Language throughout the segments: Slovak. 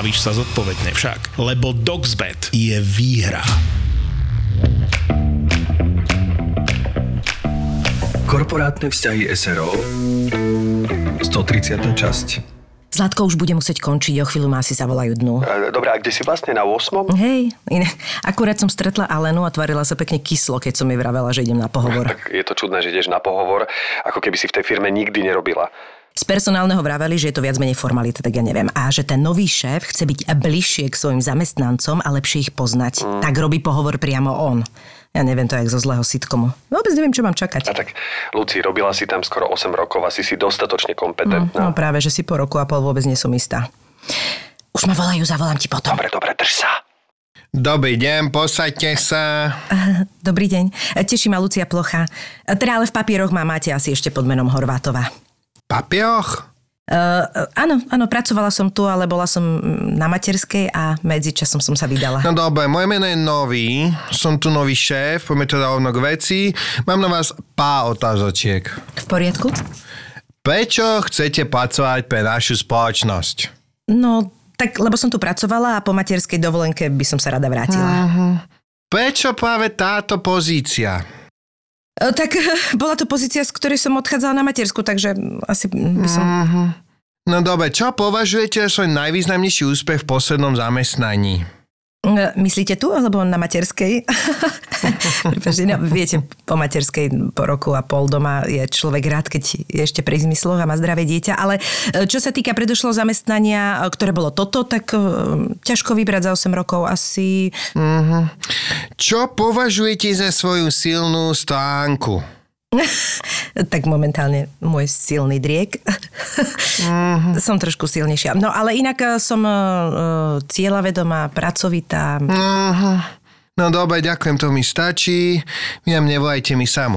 bavíš sa zodpovedne však. Lebo DoxBet je výhra. Korporátne vzťahy SRO 130. časť Zlatko už bude musieť končiť, o chvíľu má si zavolajú dnu. Dobre, a kde si vlastne na 8? Hej, iné. Akurát som stretla Alenu a tvarila sa pekne kyslo, keď som jej vravela, že idem na pohovor. Tak je to čudné, že ideš na pohovor, ako keby si v tej firme nikdy nerobila. Z personálneho vraveli, že je to viac menej formalita, tak ja neviem. A že ten nový šéf chce byť bližšie k svojim zamestnancom a lepšie ich poznať. Mm. Tak robí pohovor priamo on. Ja neviem to jak zo zlého sitcomu. Vôbec neviem, čo mám čakať. A tak, Luci, robila si tam skoro 8 rokov a si si dostatočne kompetentná. No, no práve, že si po roku a pol vôbec nie som istá. Už ma volajú, zavolám ti potom. Dobre, dobre, drž sa. Dobrý deň, posaďte sa. Dobrý deň. Teší ma Lucia Plocha. Teda ale v papieroch má máte asi ešte pod menom Horvátová. Papioch? Uh, áno, áno, pracovala som tu, ale bola som na materskej a medzičasom som sa vydala. No dobre, moje meno je Nový, som tu nový šéf, poďme teda rovno k veci. Mám na vás pár otázočiek. V poriadku? Prečo chcete pracovať pre našu spoločnosť? No, tak lebo som tu pracovala a po materskej dovolenke by som sa rada vrátila. Uh-huh. Prečo práve táto pozícia? E, tak bola to pozícia, z ktorej som odchádzala na matersku, takže asi by som... Mm-hmm. No dobre, čo považujete za svoj najvýznamnejší úspech v poslednom zamestnaní? E, myslíte tu, alebo na materskej? Prepačte, no, viete, po materskej po roku a pol doma je človek rád, keď je ešte pri zmysloch a má zdravé dieťa, ale e, čo sa týka predošlého zamestnania, ktoré bolo toto, tak ťažko vybrať za 8 rokov asi... Mm-hmm. Čo považujete za svoju silnú stránku? Tak momentálne môj silný driek. uh-huh. som trošku silnejšia. No ale inak eh, som uh, cieľavedomá, pracovitá. Uh-huh. No dobre, ďakujem, to mi stačí. Vy nám nevolajte, my sám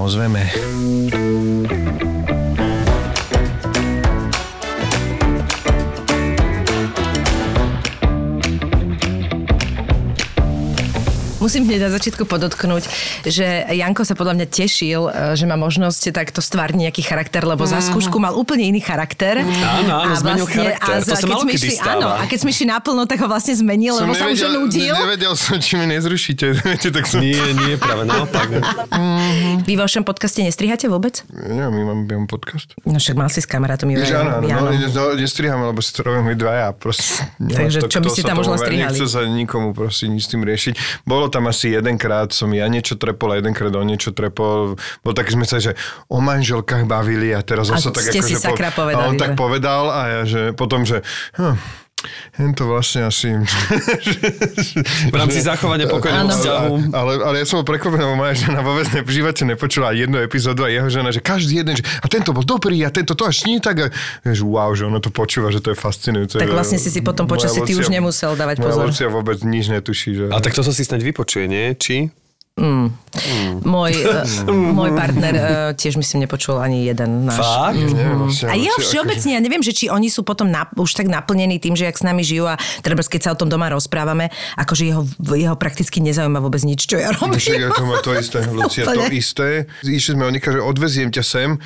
Musím hneď na začiatku podotknúť, že Janko sa podľa mňa tešil, e, že má možnosť takto stvárniť nejaký charakter, lebo za mhm. skúšku mal úplne iný charakter. Áno, áno, zmenil vlastne, charakter. A to sa malo kedy stáva. Áno, a keď sme išli naplno, tak ho vlastne zmenil, lebo sa už nudil. Nevedel som, či mi nezrušíte. tak som... Nie, nie, práve naopak. Vy vo vašom podcaste nestrihate vôbec? Ja, my máme, mám podcast. No však mal si s kamarátom Jež, áno, áno, no, nestrihame, lebo si to robím my dvaja. Proste, Takže čo by ste tam možno strihali? Nechce sa nikomu proste nič s tým riešiť. Bolo tam asi jedenkrát som ja niečo trepol a jedenkrát on niečo trepol. Bol taký sme sa, že o manželkách bavili a teraz a sa tak ako, že po, a on tak povedal a ja, že potom, že hm, jen to vlastne asi... v rámci zachovania pokojného vzťahu. Ale, ale ja som bol prekvapený, lebo moja žena vôbec živote nepočula jednu epizódu a jeho žena, že každý jeden, že a tento bol dobrý a tento to až nie tak. A, že wow, že ono to počúva, že to je fascinujúce. Tak vlastne si si potom počasí ty už nemusel dávať pozor. Moja vôbec nič netuší. Že... A tak to sa si snáď vypočuje, nie? Či? Mm. Mm. Môj, mm. môj partner uh, tiež myslím nepočul ani jeden náš. Fakt? Mm. Neviem, a jeho všeobecne, ja neviem, že či oni sú potom na, už tak naplnení tým, že jak s nami žijú a treba, keď sa o tom doma rozprávame, akože jeho, jeho prakticky nezaujíma vôbec nič, čo ja robím. Však, to má to isté, Lucia, to isté. Išli sme, Onika, že odveziem ťa sem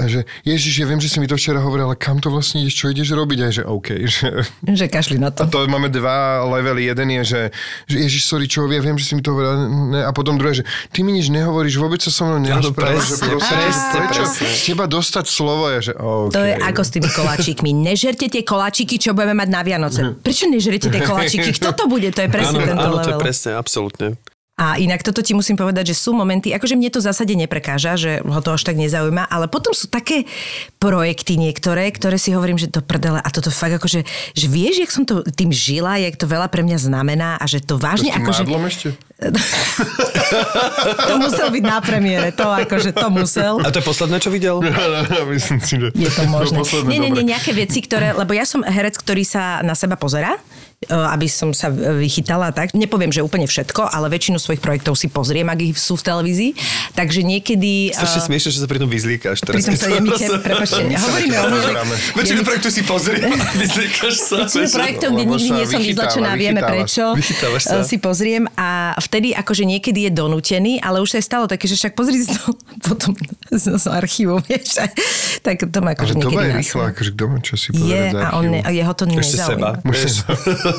a že Ježiš, ja viem, že si mi to včera hovoril, ale kam to vlastne ideš, čo ideš robiť? A že OK. Že, že kašli na to. A to máme dva levely. Jeden je, že, že Ježiš, sorry, čo ja viem, že si mi to hovoril. Ne, a potom druhé, že ty mi nič nehovoríš, vôbec sa so mnou nerozprávaš. Že proste, presne, prečo presne. teba dostať slovo je, že OK. To je ako s tými koláčikmi. Nežerte tie koláčiky, čo budeme mať na Vianoce. Mhm. Prečo nežerte tie koláčiky? Kto to bude? To je presne áno, tento áno, level. to je presne, absolútne. A inak toto ti musím povedať, že sú momenty, akože mne to v zásade neprekáža, že ho to až tak nezaujíma, ale potom sú také projekty niektoré, ktoré si hovorím, že to prdele a toto fakt akože, že vieš, jak som to tým žila, jak to veľa pre mňa znamená a že to vážne to akože... ešte? to musel byť na premiére, to akože to musel. A to je posledné, čo videl? Myslím si, že... Je to možné. To nie, nie, nie, nejaké veci, ktoré, lebo ja som herec, ktorý sa na seba pozera aby som sa vychytala tak. Nepoviem, že úplne všetko, ale väčšinu svojich projektov si pozriem, ak ich sú v televízii. Takže niekedy... Strašne uh, smiešne, že sa pri tom vyzlíkaš. Teraz, pri tom sa jemite, prepačte, hovoríme o. Väčšinu projektu si pozriem a vyzlíkaš sa. Väčšinu projektov, kde nikdy nie som vyzlačená, vieme prečo. Sa. Si pozriem a vtedy akože niekedy je donútený, ale už sa je stalo také, že však pozri si to potom z, z archívu, vieš. Tak to má akože niekedy je rýchla, akože kto má čo si Je, a on, jeho to nezaujíma.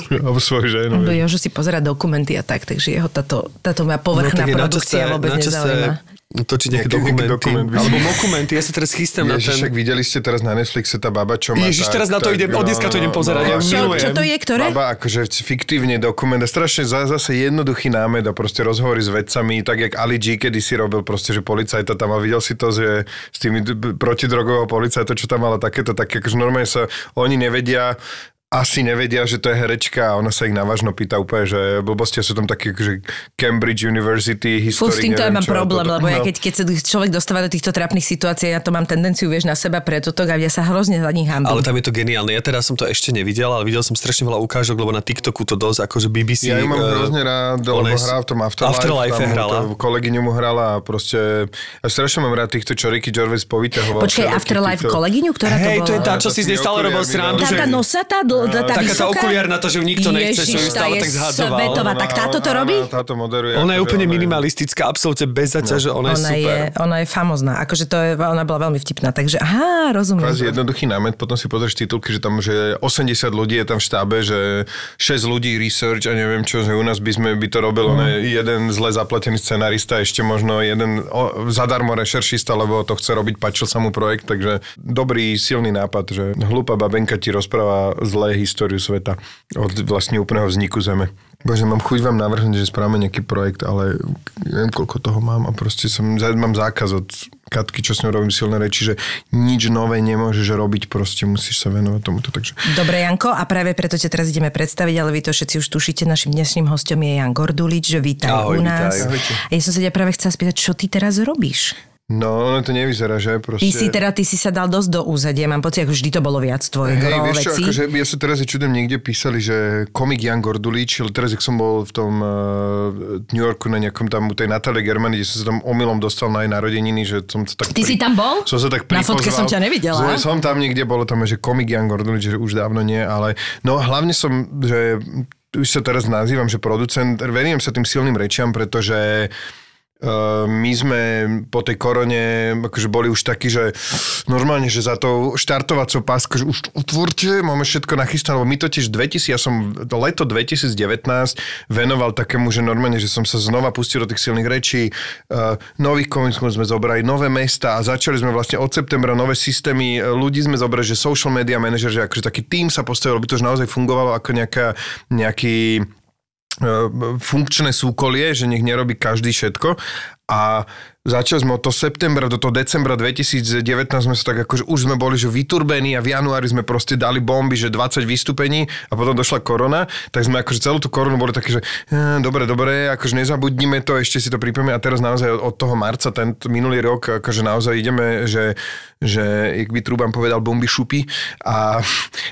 Alebo svoj ženu. Lebo Jožo si pozera dokumenty a tak, takže jeho táto, táto moja povrchná no, produkcia vôbec nezaujíma točiť nejaké dokumenty. Dokument, alebo dokumenty. Ja sa teraz chystám na ten... Však videli ste teraz na Netflixe tá baba, čo má... Ježiš, teraz na to idem, od dneska to idem pozerať. No, ja čo, čo to je, ktoré? Baba, akože fiktívne dokument. A strašne zase jednoduchý námed a proste rozhovory s vedcami, tak jak Ali G kedy si robil proste, že policajta tam a videl si to, že s tými protidrogového policajta, čo tam mala takéto, také, akože normálne sa oni nevedia asi nevedia, že to je herečka a ona sa ich navážno pýta úplne, že blbosti sú tam také, že Cambridge University, historik, Fú, s týmto ja mám problém, to, lebo no. ja keď, keď sa človek dostáva do týchto trápnych situácií, ja to mám tendenciu, vieš, na seba toto a ja sa hrozne za nich hambím. Ale tam je to geniálne. Ja teraz som to ešte nevidel, ale videl som strašne veľa ukážok, lebo na TikToku to dosť, akože BBC. Ja ju mám uh, hrozne rád, lebo hrá v tom Afterlife. Afterlife tam hrala. Kolegyňu mu hrala a proste... Ja strašne mám rád týchto, čo Ricky Gervais povyťahoval. Počkaj, Afterlife kolegyňu, ktorá to bola? To je tá, čo si z nej stále robil srandu. Tá nosatá, tá vysoká? okuliar na to, že ju nikto nechce, čo ju stále tak zhadzoval. Svetová, tak táto to robí? Táto moderuje. Ona je úplne minimalistická, absolútne bez zaťaže, no. ona, je super. Je, ona je famozná, akože to je, ona bola veľmi vtipná, takže aha, rozumiem. Kvázi jednoduchý námet, potom si pozrieš titulky, že tam že 80 ľudí je tam v štábe, že 6 ľudí research a neviem čo, že u nás by sme by to robil mm. jeden zle zaplatený scenarista, ešte možno jeden o, zadarmo rešeršista, lebo to chce robiť, páčil sa mu projekt, takže dobrý, silný nápad, že hlúpa babenka ti rozpráva históriu sveta od vlastne úplného vzniku Zeme. Bože, mám chuť vám navrhnúť, že správame nejaký projekt, ale neviem, koľko toho mám a proste som, mám zákaz od Katky, čo s ňou robím silné reči, že nič nové nemôžeš robiť, proste musíš sa venovať tomuto. Takže... Dobre, Janko, a práve preto ťa teraz ideme predstaviť, ale vy to všetci už tušíte, našim dnešným hostom je Jan Gordulič, že vítaj Ahoj, u nás. Vítaj. Ja som sa ťa práve chcela spýtať, čo ty teraz robíš? No, ono to nevyzerá, že proste... Ty si teda, ty si sa dal dosť do úzadia, mám pocit, ako vždy to bolo viac tvoje hey, vieš čo, akože ja sa teraz je čudem niekde písali, že komik Jan Gordulič, ale teraz, ak som bol v tom uh, New Yorku na nejakom tam u tej Natalie Germany, kde som sa tam omylom dostal na jej narodeniny, že som sa tak... Ty pri... si tam bol? Som sa tak Na fotke som ťa nevidela. Som, som tam niekde, bolo tam, že komik Jan Gordulič, že už dávno nie, ale no hlavne som, že už sa teraz nazývam, že producent, verím sa tým silným rečiam, pretože my sme po tej korone akože boli už takí, že normálne, že za to štartovacou páskou, že už otvorte, máme všetko nachystané, lebo my totiž 2000, ja som leto 2019 venoval takému, že normálne, že som sa znova pustil do tých silných rečí, uh, nových komikov sme zobrali, nové mesta a začali sme vlastne od septembra nové systémy, ľudí sme zobrali, že social media manager, že akože taký tým sa postavil, aby to už naozaj fungovalo ako nejaká, nejaký funkčné súkolie, že nech nerobí každý všetko. A Začali sme od toho septembra do toho decembra 2019 sme sa tak akože už sme boli že vyturbení a v januári sme proste dali bomby, že 20 vystúpení a potom došla korona, tak sme akože celú tú koronu boli také, že e, dobre, dobre, akože nezabudnime to, ešte si to pripomíme a teraz naozaj od, toho marca, ten minulý rok, akože naozaj ideme, že, že jak by Trúban povedal, bomby šupy. A,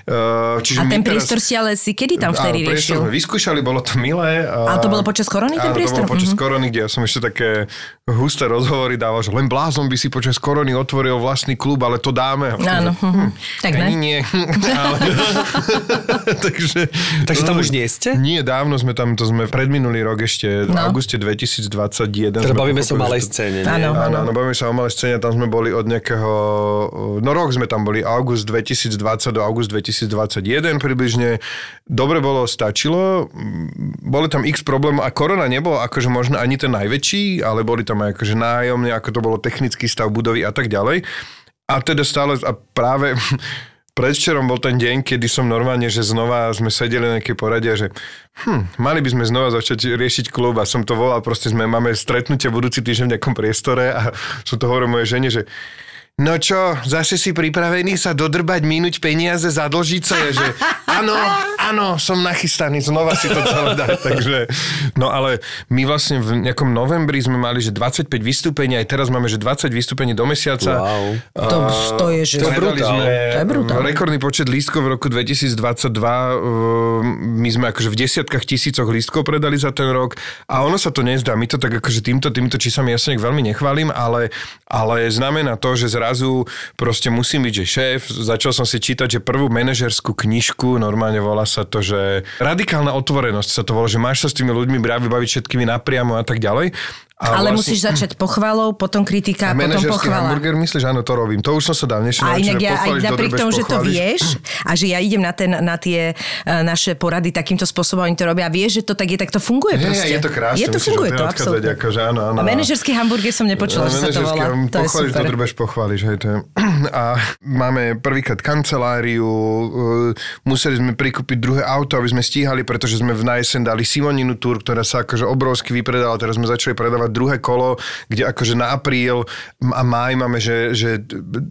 e, čiže a ten priestor si ale si kedy tam vtedy áno, riešil? sme vyskúšali, bolo to milé. A, a to bolo počas korony ten priestor? to bolo počas mm-hmm. korony, kde ja som ešte také husté rozhovory dával, že len blázon by si počas korony otvoril vlastný klub, ale to dáme. Áno. Hm, tak ne? nie. ale... takže, Takže tam už nie ste? Nie, dávno sme tam, to sme predminulý rok ešte, no. v auguste 2021. Teda bavíme sa o malej scéne? Áno, áno. áno, bavíme sa o malej scéne, tam sme boli od nejakého, no rok sme tam boli, august 2020 do august 2021 približne. Dobre bolo, stačilo. Boli tam x problémov a korona nebolo akože možno ani ten najväčší, ale boli tam aj akože nájomne, ako to bolo technický stav budovy a tak ďalej. A teda stále, a práve predvčerom bol ten deň, kedy som normálne, že znova sme sedeli na nejakej porade že hm, mali by sme znova začať riešiť klub a som to volal, proste sme máme stretnutie budúci týždeň v nejakom priestore a som to hovoril mojej žene, že no čo, zase si pripravený sa dodrbať, minúť peniaze, zadlžiť sa? Je, že áno, áno, som nachystaný znova si to celé dať. Takže, no ale my vlastne v nejakom novembri sme mali, že 25 vystúpení, aj teraz máme, že 20 vystúpení do mesiaca. Wow. To, to je, že... To je brutál. To je brutál. Rekordný počet lístkov v roku 2022. uh, My sme akože v desiatkách tisícoch lístkov predali za ten rok a ono sa to nezdá. My to tak akože týmto, týmito číslami ja sa veľmi nechválim, ale, ale znamená to, že zrazu proste musím byť, že šéf. Začal som si čítať, že prvú manažerskú knižku, normálne volá sa to, že radikálna otvorenosť sa to volá, že máš sa s tými ľuďmi vybaviť všetkými napriamo a tak ďalej. A Ale vlastne- musíš začať pochvalou, potom kritika, a potom pochvala. hamburger, myslíš, áno, to robím. To už som sa dávnejšie A inak ja aj napriek tomu, že to vieš a že ja idem na, ten, na tie e, naše porady takýmto spôsobom, oni to robia, vieš, že to tak je, tak to funguje Hej, proste. je to krásne, Je to funguje to, absolútne. Akože, áno, áno. A manažerský hamburger som nepočula, že sa to volá. To je pochváliš, super. dodrbeš, pochváliš. Hej, to je. A máme prvýkrát kanceláriu, uh, museli sme prikúpiť druhé auto, aby sme stíhali, pretože sme v najesen dali Simoninu Tour, ktorá sa akože obrovsky vypredala. Teraz sme začali predávať druhé kolo, kde akože na apríl a máj máme, že, že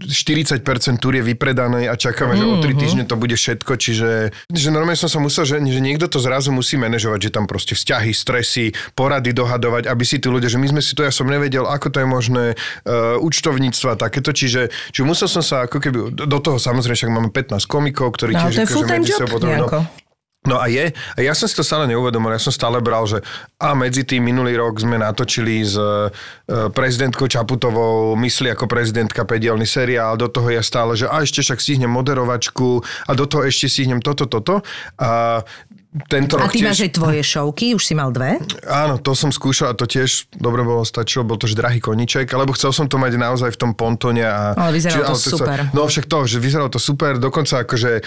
40% túr je vypredané a čakáme, že o Mhm. 3 týždne to bude všetko, čiže že normálne som sa musel, že, že niekto to zrazu musí manažovať, že tam proste vzťahy, stresy, porady dohadovať, aby si tí ľudia, že my sme si to, ja som nevedel, ako to je možné, uh, účtovníctva, takéto, čiže, čiže musel som sa ako keby, do toho samozrejme však máme 15 komikov, ktorí No, tiež to je akože full-time job potrebujú- nejako. No a je, a ja som si to stále neuvedomil, ja som stále bral, že a medzi tým minulý rok sme natočili s e, prezidentkou Čaputovou Mysli ako prezidentka pedielný seriál, do toho je stále, že a ešte však stihnem moderovačku a do toho ešte stihnem toto, toto. A tento A ty tiež... máš aj tvoje šovky, už si mal dve. Áno, to som skúšal a to tiež dobre bolo, stačilo, bol to že drahý koniček, alebo chcel som to mať naozaj v tom pontone. A, Ale vyzeralo to sa- super. no však to, že vyzeralo to super, dokonca akože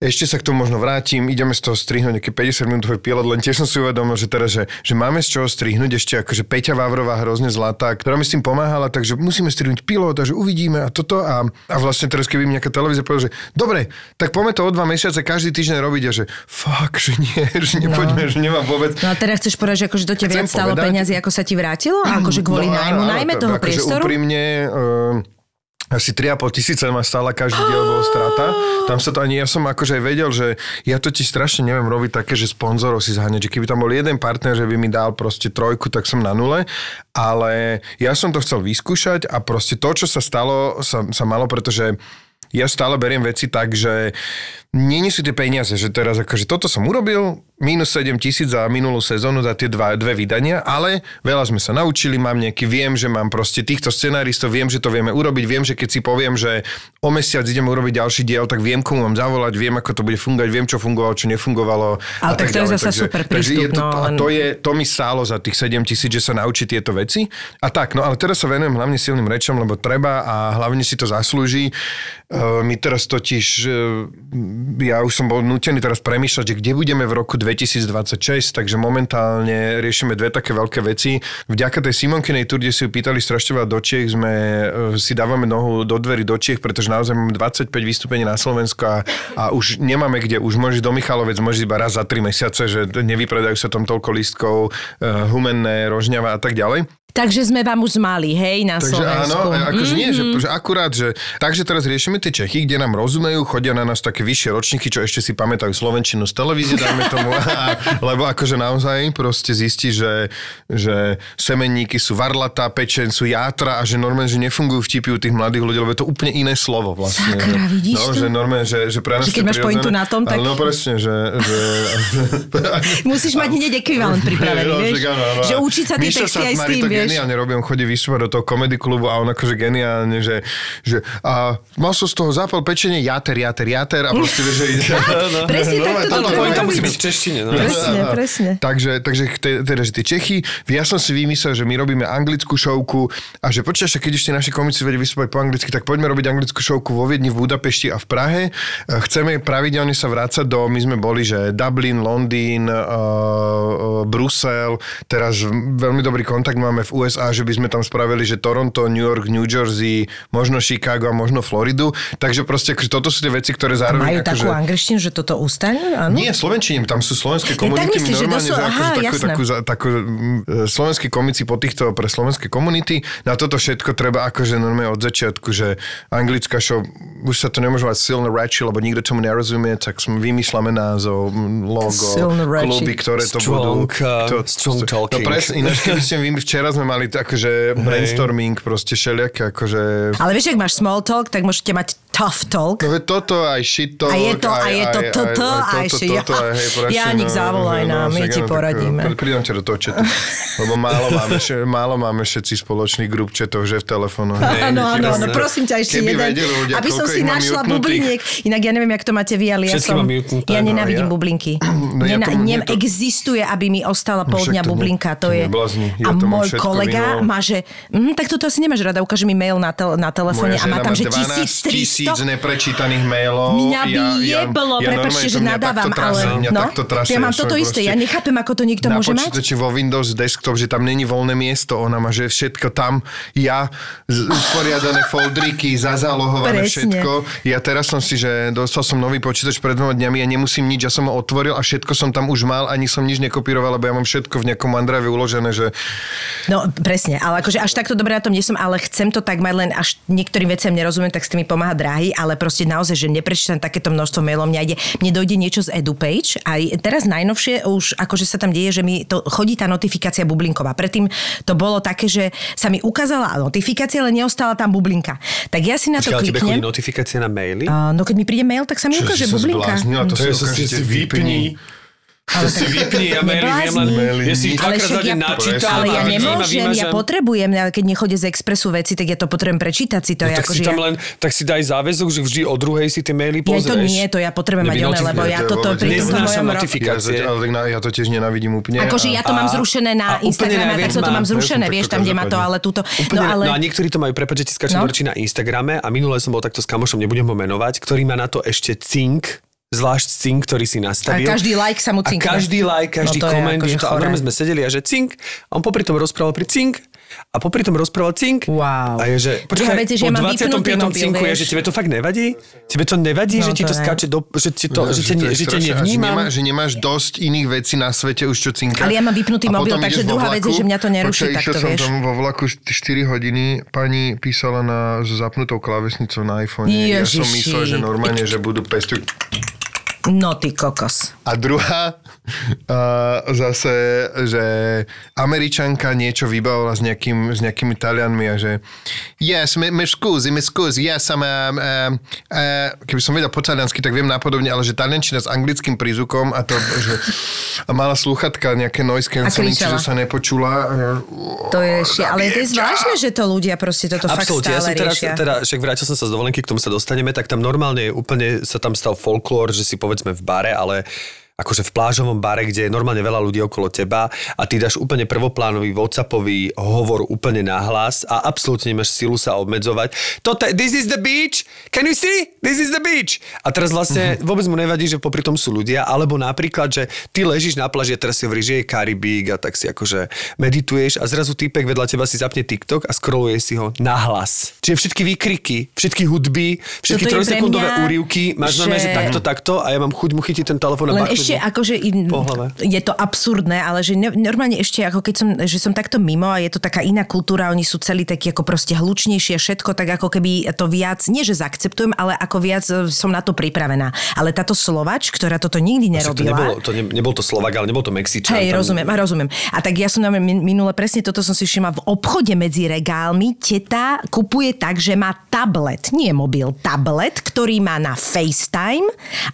ešte sa k tomu možno vrátim, ideme z toho strihnúť nejaký 50 minútový pilot, len tiež som si uvedomil, že teraz, že, že máme z čoho strihnúť, ešte akože Peťa Vavrová hrozne zlatá, ktorá mi s tým pomáhala, takže musíme strihnúť pilot a že uvidíme a toto. A, a vlastne teraz keby mi nejaká televízia povedala, že dobre, tak poďme to o dva mesiace každý týždeň robiť a že fuck, že nie, že nepoďme, že nemám vôbec No a teraz chceš povedať, že akože to ťa viac povedať- peňazí, ako sa ti vrátilo? A akože kvôli No, nájmu, najmä to- toho akože priestoru? Úprimne, uh, asi 3,5 tisíce ma stála každý diel bol strata. Tam sa to ani, ja som akože aj vedel, že ja to ti strašne neviem robiť také, že sponzorov si zháňať, že keby tam bol jeden partner, že by mi dal proste trojku, tak som na nule. Ale ja som to chcel vyskúšať a proste to, čo sa stalo, sa, sa malo, pretože ja stále beriem veci tak, že nie sú tie peniaze, že teraz akože toto som urobil, minus 7 tisíc za minulú sezónu za tie dva, dve vydania, ale veľa sme sa naučili, mám nejaký, viem, že mám proste týchto scenáristov, viem, že to vieme urobiť, viem, že keď si poviem, že o mesiac ideme urobiť ďalší diel, tak viem, komu mám zavolať, viem, ako to bude fungovať, viem, čo fungovalo, čo nefungovalo. Ale a tak to je zasa super takže je prístup, to, no, a to, je, to mi stálo za tých 7 tisíc, že sa naučí tieto veci. A tak, no ale teraz sa venujem hlavne silným rečom, lebo treba a hlavne si to zaslúži. Uh, my teraz totiž, uh, ja už som bol nutený teraz premýšľať, že kde budeme v roku 2026, takže momentálne riešime dve také veľké veci. Vďaka tej Simonkinej tur, kde si ju pýtali strašne veľa do Čiech, sme uh, si dávame nohu do dverí do Čiech, pretože naozaj máme 25 vystúpení na Slovensku a, a už nemáme kde, už môžeš do Michalovec, môžeš iba raz za 3 mesiace, že nevypredajú sa tam toľko lístkov, uh, humenné, rožňava a tak ďalej. Takže sme vám už mali, hej, na Takže Slovensku. áno, akože nie, že, Mhm. že akurát, že takže teraz riešime tie Čechy, kde nám rozumejú, chodia na nás také vyššie ročníky, čo ešte si pamätajú Slovenčinu z televízie, dáme tomu, a, lebo akože naozaj proste zistí, že, že semenníky sú varlatá, pečen sú játra a že normálne, že nefungujú vtipy u tých mladých ľudí, lebo je to úplne iné slovo vlastne. Sakra, vidíš no, to? že normálne, že, že pre nás Že keď máš pointu na tom, tak- no presne, že... že Musíš mať hneď ekvivalent pripravený, No, vieš? však áno, áno. Že učiť sa tie texty aj s tým? Geniálne robí, on chodí vystupovať do toho komedy klubu a on akože geniálne, že, že a mal som z toho zápal pečenie, jater, jater, jater a proste vieš, že ide. Presne No, tak to to- treba Pointa musí byť v češtine. No. Presne, presne. Takže, takže te- teda, že tie Čechy, ja som si vymyslel, že my robíme anglickú šovku a že počkaj, keď ešte naši komici vedia vystupovať po anglicky, tak poďme robiť anglickú šovku vo Viedni, v Budapešti a v Prahe. E, Chceme pravidelne sa vrácať do, my sme boli, že Dublin, Londýn, uh, uh, Brusel, teraz veľmi dobrý kontakt máme v USA, že by sme tam spravili, že Toronto, New York, New Jersey, možno Chicago a možno Floridu. Takže proste akože toto sú tie veci, ktoré zároveň... Majú akože, takú angličtinu, že toto ustane? Áno? Nie, slovenčine, tam sú slovenské tak komunity. myslíš, že normálne, doslo- že akože takú, takú, takú, mm, e, slovenskí komici po týchto pre slovenské komunity. Na toto všetko treba akože normálne od začiatku, že anglická show, už sa to nemôže mať silné reči, lebo nikto tomu nerozumie, tak sme vymýšľame názov, m, logo, kluby, ktoré to Strong, budú. uh, strong No talking. presne, ináč keby ste vy, včera sme mali t- akože brainstorming, proste všelijaké, akože... Ale vieš, ak máš small talk, tak môžete mať tough talk. No toto, aj shit talk, A je to- a aj, je to aj- toto, aj, a aj ešte toto, ja- toto, aj, hej, presne, Janik, zavolaj nám, my ti áno, tak, poradíme. eh, Pridám ťa do toho chatu, lebo málo máme, še- málo máme všetci spoločných grup chatov, že v telefónu. Áno, áno, jasné. prosím ťa ešte jeden, vedeli ľudia, aby som si našla bubliniek. Inak ja neviem, jak to máte vy, ale ja som... Ja no, nenávidím bublinky. No existuje, aby mi ostala pol dňa bublinka. To je... a môj kolega má, že... Mm, tak toto asi nemáš rada, ukáže mi mail na, tel, na telefóne a má tam, že 12 tisíc 1300. neprečítaných mailov. Mňa by jeblo, prepáčte, normálne že to mňa nadávam, ale Mňa no, takto trasie, ja mám toto isté, ja nechápem, ako to niekto na môže mať. počítači vo Windows desktop, že tam není voľné miesto, ona má, že všetko tam, ja, usporiadané foldriky, zazálohované všetko. Ja teraz som si, že dostal som nový počítač pred dvoma dňami a nemusím nič, ja som ho otvoril a všetko som tam už mal, ani som nič nekopíroval, lebo ja mám všetko v nejakom OneDrive uložené, že No presne, ale akože až takto dobre na tom nie som, ale chcem to tak mať len až niektorým veciam nerozumiem, tak s tým mi pomáha drahý, ale proste naozaj, že neprečítam takéto množstvo mailov, mňa ide, mne dojde niečo z EduPage a teraz najnovšie už akože sa tam deje, že mi to chodí tá notifikácia bublinková. Predtým to bolo také, že sa mi ukázala notifikácia, ale neostala tam bublinka. Tak ja si na to Počkaj, ale tebe chodí kliknem. notifikácie na maily? Uh, no keď mi príde mail, tak sa mi Čo ukáže si bublinka. zbláznila? To si To ukážete, si vypni. To si vypni, ja maily viem len... Ja si ich Ale dvakrát za deň ja- načítam. Ale ja a nemôžem, ja vymažem. potrebujem, ja keď nechodia z Expressu veci, tak ja to potrebujem prečítať si to. No, je tak ako, si tam ja- len, tak si daj záväzok, že vždy o druhej si tie maily Ja pozrieš. to nie, to ja potrebujem mať oné, lebo ja toto pri tomto neznášam mojom notifikácie. Ja, ale ja to tiež nenávidím úplne. Akože ja to mám zrušené na Instagrame, tak toto má- mám zrušené, to vieš, tam, kde má to, ale túto. No ale... no a niektorí to majú, prepáč, že ti skáčem No. na Instagrame a minule som bol takto s kamošom, nebudem ho menovať, ktorý má na to ešte cink, zvlášť cink, ktorý si nastavil. A každý like sa mu cinkne. A každý like, každý No to je koment, akože že to, a normálne sme sedeli a že cink, a on popri tom rozprával pri cink, a popri tom rozprával cink. Wow. A je, že, Druhá vec je, že po ja mám 25. vypnutý mobil, cinku je, že tebe to fakt nevadí? Tebe to nevadí, No, že ti to to skáče do, že ti to, že, ťa, to je že ťa nevnímam? Že, nemá, že nemáš dosť iných vecí na svete už čo cinka. Ale ja mám vypnutý mobil, takže druhá vec je, že mňa to neruší Počkaj, išiel som tam vo vlaku 4 hodiny, pani písala na, s zapnutou klávesnicou na iPhone. Ja som myslel, že normálne, že budú pestu. No ty kokos. A druhá, uh, zase, že Američanka niečo vybavovala s, nejakým, s nejakými Talianmi a že yes, me, me scusi, me scusi, yes, I'm, um, um, uh, keby som vedel po taliansky, tak viem napodobne, ale že taliančina s anglickým prízvukom a to, že a mala slúchatka nejaké noise cancelling, čiže sa nepočula. To je šia, ale to je zvláštne, že to ľudia proste toto fakt Absolútne, ja stále som teraz, riešia. teda, však vrátil som sa z dovolenky, k tomu sa dostaneme, tak tam normálne je úplne sa tam stal folklór, že si povedzme v bare, ale akože v plážovom bare, kde je normálne veľa ľudí okolo teba a ty dáš úplne prvoplánový whatsappový hovor úplne nahlas a absolútne nemáš silu sa obmedzovať. Toto, this is the beach, can you see? This is the beach. A teraz vlastne vôbec mu nevadí, že popri tom sú ľudia, alebo napríklad, že ty ležíš na pláži a teraz si hovoríš, že je Karibík a tak si akože medituješ a zrazu týpek vedľa teba si zapne TikTok a scrolluje si ho nahlas. Čiže všetky výkriky, všetky hudby, všetky trojsekundové úrivky, máš že... že že- takto, takto a ja mám chuť mu chytiť ten telefón a ešte akože je to absurdné, ale že ne, normálne ešte ako keď som, že som takto mimo a je to taká iná kultúra, oni sú celí takí ako proste hlučnejšie, všetko tak ako keby to viac, nie že zaakceptujem, ale ako viac e, som na to pripravená. Ale táto Slovač, ktorá toto nikdy Však to nerobila... nebol, to ne, nebol to Slovak, ale nebol to Mexičan. Hej, tam- rozumiem, rozumiem. A tak ja som na min- minule presne toto som si všimla v obchode medzi regálmi. Teta kupuje tak, že má tablet, nie mobil, tablet, ktorý má na FaceTime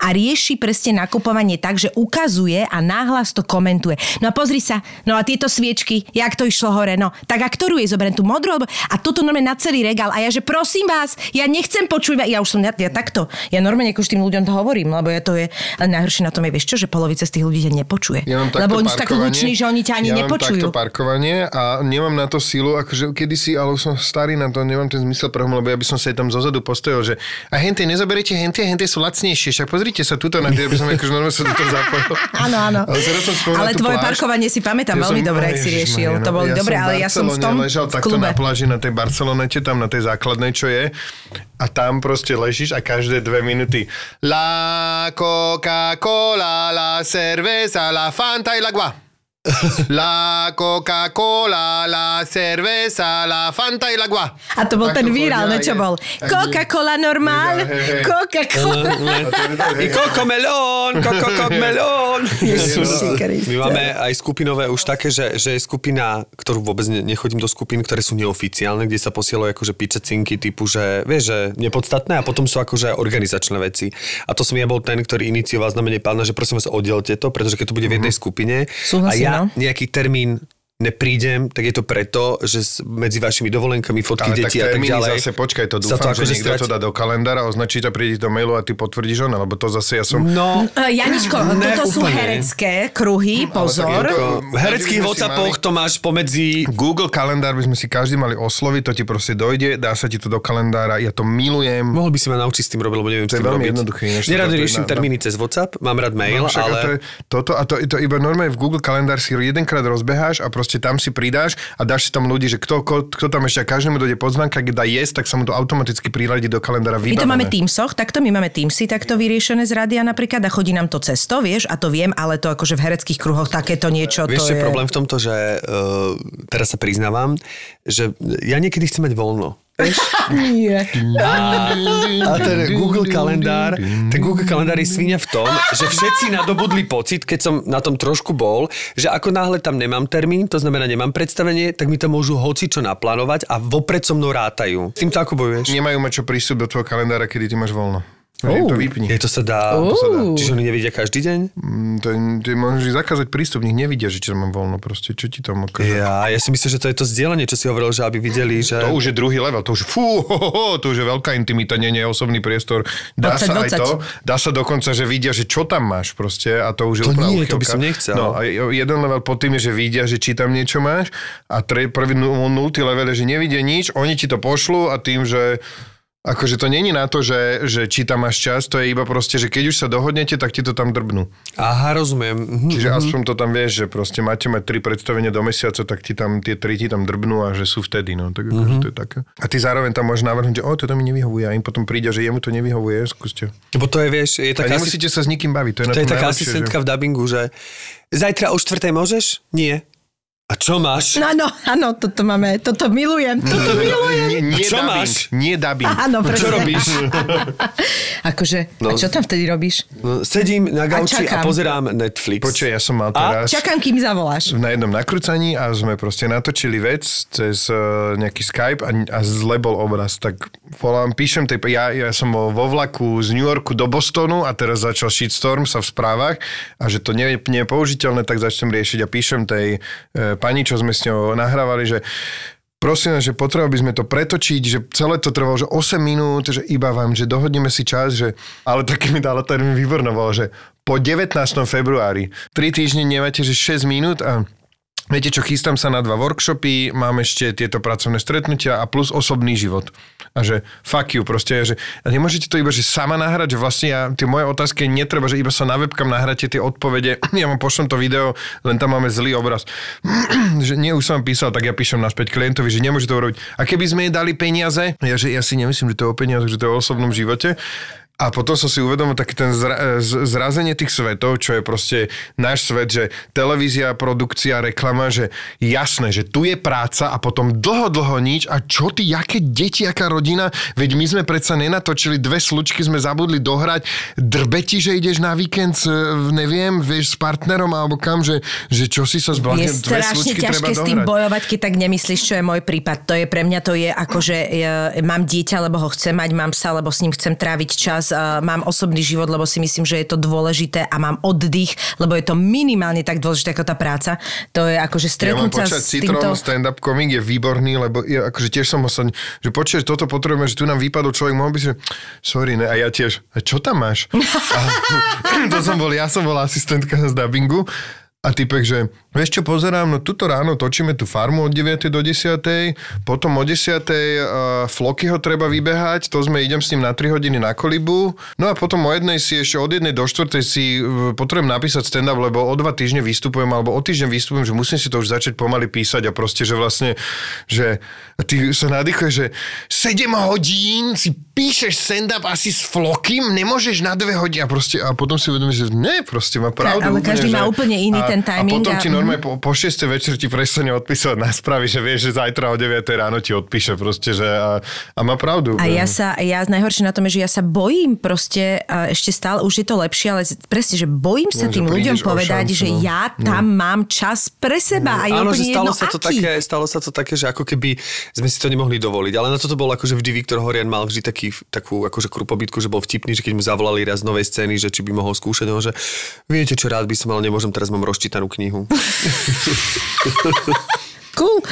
a rieši presne nakupovanie tak, že ukazuje a náhlas to komentuje. No a pozri sa, no a tieto sviečky, jak to išlo hore, no tak a ktorú je zoberiem, tú modrú? Alebo... A toto normálne na celý regál. A ja, že prosím vás, ja nechcem počuť, ja už som, ja, ja takto, ja normálne už tým ľuďom to hovorím, lebo ja to je, najhoršie na tom je, vieš čo, že polovica z tých ľudí ťa nepočuje. Ja lebo oni sú tak hluční, že oni ťa ani ja nepočujú. mám takto parkovanie a nemám na to sílu, akože kedysi, ale už som starý na to, nemám ten zmysel pre lebo ja by som sa aj tam zozadu postojil, že a hentie, nezoberiete hentie, hentie sú lacnejšie, však pozrite sa tuto na tie, aby som akože normálne sa do toho zapojil. Áno, áno. Ale tvoje pláž. parkovanie si pamätám Ja veľmi som- dobre, ak si riešil. no. To boli ja dobre, ale ja som v tom ležal v takto klube. na pláži na tej Barcelonete, tam na tej základnej, čo je. A tam proste ležíš a každé dve minúty La Coca-Cola, la cerveza, la Fanta y la agua. La Coca-Cola, la cerveza, la Fanta y la agua. A to bol Tak ten virál, no čo bol? Coca-Cola normál. Coca-Cola. I koko melón, koko kok melón. Ježiši Kriste. My máme aj skupinové už také, že, že je skupina, ktorú vôbec ne, nechodím do skupín, ktoré sú neoficiálne, kde sa posielajú akože pičecinky typu, že vieš, že nepodstatné a potom sú akože organizačné veci. A to som ja bol ten, ktorý inicioval znamenie pána, že prosím vás oddielte to, pretože keď to bude v jednej skupine a ja no. nejaký termín neprídem, tak je to preto, že medzi vašimi dovolenkami, fotky Ale tak detí a tak termíny ďalej. zase, počkaj, to dúfam, že akože niekto to stráti. dá do kalendára, označí to, príde do mailu a ty potvrdíš on, lebo to zase ja som... No, E, Janičko, Ne, toto sú úplne. herecké kruhy, pozor. to- v hereckých WhatsAppoch to máš pomedzi Google kalendár by sme si každý mali osloviť, to ti proste dojde, dá sa ti to do kalendára, ja to milujem. Mohol by si ma naučiť s tým robiť, lebo neviem To je veľmi robiť. to Nerad to riešim termíny cez WhatsApp, mám rád mail, No, ale... to toto, a to, to iba normálne v Google kalendár si jedenkrát rozbeháš a proste tam si pridáš a dáš si tam ľudí, že kto, kto, kto tam ešte a každému dojde pozvanka, keď dá jesť, tak sa mu to automaticky priradí do kalendára My vybavené. to máme Teamsoch, takto my máme Teamsy takto vyriešené z rádia napríklad a chodí nám to cesto, vieš, a to viem, ale to akože v hereckých kruhoch takéto niečo, Vieš, to je... problém v tomto, že uh, teraz sa priznávam, že ja niekedy chcem mať voľno. Nie. A ten Google kalendár, ten Google kalendár je svinia v tom, že všetci nadobudli pocit, keď som na tom trošku bol, že ako náhle tam nemám termín, to znamená nemám predstavenie, tak mi to môžu hoci čo naplánovať a vopred so mnou rátajú. S týmto ako bojuješ? Nemajú mať čo prístup do tvojho kalendára, kedy ty máš voľno. Oh. to vypni. Je to sa dá. Uh. To sa dá. Čiže oni nevidia každý deň? Mm, To, ty môžeš zakázať prístup, nech nevidia, že tam mám voľno proste. Čo ti tam akože... Ja, ja si myslím, že to je to zdieľanie, čo si hovoril, že aby videli, že... To už je druhý level, to už fú, ho, ho, ho, to už je veľká intimita, nie, nie osobný priestor. Dá 20, sa aj 20. to, dá sa dokonca, že vidia, že čo tam máš proste a to už je To úplná nie, to by uchylka. som nechcel. No a jeden level pod tým je, že vidia, že či tam niečo máš a tre, prvý nu- nultý level je, že nevidia nič, oni ti to pošlú a tým, že Akože to není na to, že, že či tam máš čas, to je iba proste, že keď už sa dohodnete, tak ti to tam drbnú. Aha, rozumiem. Mhm. Čiže aspoň to tam vieš, že proste máte mať tri predstavenia do mesiaca, tak ti tam tie tri ti tam drbnú a že sú vtedy, no. Tak akože Mhm. to je také. A ty zároveň tam môžeš navrhnúť, že o, toto mi nevyhovuje a im potom príde, že jemu to nevyhovuje, skúste. Lebo to je, vieš, je A taká, nemusíte sa s nikým baviť, to je, to je taká asistentka že... v dubbingu, že zajtra o štvrtej môžeš? Nie. A čo máš? No, áno, áno, toto máme, toto milujem, toto milujem. Nie, nie A čo dubbing, máš? Nie dubbing. Áno, presne. Čo robíš? Akože, No. a čo tam vtedy robíš? No, sedím na gauči a, čakám. pozerám Netflix. Počuj, ja som mal A? teraz... Čakám, kým zavoláš. na jednom nakrúcaní a sme proste natočili vec cez uh, nejaký Skype a, a zle bol obraz. Tak volám, píšem, tej, ja, ja som bol vo vlaku z New Yorku do Bostonu a teraz začal shitstorm sa v správach a že to nie, nie je použiteľné, tak začnem riešiť a píšem tej uh, pani, čo sme s ňou nahrávali, že Prosím že potrebovali by sme to pretočiť, že celé to trvalo, že 8 minút, že iba vám, že dohodneme si čas, že... Ale také mi dala termín výborno, bolo, že po 19. februári, 3 týždne nemáte, že 6 minút a Viete čo, chystám sa na dva workshopy, mám ešte tieto pracovné stretnutia a plus osobný život. A že fuck you, proste, že nemôžete to iba, že sama nahrať, že vlastne ja, tie moje otázky netreba, že iba sa na webkam nahráte tie odpovede, ja vám pošlem to video, len tam máme zlý obraz. že nie, už som písal, tak ja píšem naspäť klientovi, že nemôže to urobiť. A keby sme jej dali peniaze, ja, že ja si nemyslím, že to je o peniaze, že to je o osobnom živote, a potom som si uvedomil taký ten zra, z- zrazenie tých svetov, čo je proste náš svet, že televízia, produkcia, reklama, že jasné, že tu je práca a potom dlho, dlho nič. A čo ty, aké deti, aká rodina, veď my sme predsa nenatočili, dve slučky sme zabudli dohrať, drbe ti, že ideš na víkend, s, neviem, vieš, s partnerom alebo kam, že, že čo si sa Je zbláznil, dve strašne slučky ťažké treba s tým dohrať. bojovať, keď tak nemyslíš, čo je môj prípad. To je pre mňa to je ako, že ja, mám dieťa, lebo ho chcem mať, mám psa, lebo s ním chcem tráviť čas, a mám osobný život, lebo si myslím, že je to dôležité a mám oddych, lebo je to minimálne tak dôležité ako tá práca. To je akože Ja stretnúť sa počať s Citron týmto... stand-up komik je výborný, lebo ja, akože tiež som sa, že počuješ, toto potrebujeme, že tu nám vypadol človek, mohol by si, že sorry, ne, a ja tiež, a čo tam máš? A, to som bol, ja som bol asistentka z dubbingu A typek, že vieš čo, pozerám, no tuto ráno točíme tú farmu od 9. do 10. Potom o 10. Uh, Flokyho treba vybehať, to sme idem s ním na 3 hodiny na kolibu. No a potom o jednej si ešte od jednej do 4. si uh, potrebujem napísať stand-up, lebo o dva týždne vystupujem, alebo o týždeň vystupujem, že musím si to už začať pomaly písať a proste, že vlastne, že ty sa nadýchuješ, že 7 hodín si píšeš stand-up asi s Flokym, nemôžeš na dve hodiny a proste, a potom si uvedomíš, že ne, proste má pravdu. Ale každý že, má úplne iný a, ten timing. A potom ti a, normálne po, po 6. večer ti prestane odpísať na správy, že vieš, že zajtra o 9. ráno ti odpíše proste, že a, a má pravdu. A ja sa, ja najhoršie na tom je, že ja sa bojím proste, ešte stále, už je to lepšie, ale presne, že bojím sa No, tým ľuďom povedať, šancu, že no. ja tam mám čas pre seba a je Áno, že stalo jedno, sa, to aký. také, stalo sa to také, že ako keby sme si to nemohli dovoliť. Ale na toto bol akože vždy Viktor Horian mal vždy taký, takú akože krupobytku, že bol vtipný, že keď mu zavolali raz novej scény, že či by mohol skúšať, no, že viete čo, rád by som, ale nemôžem, teraz mám rozčítanú knihu. Cool.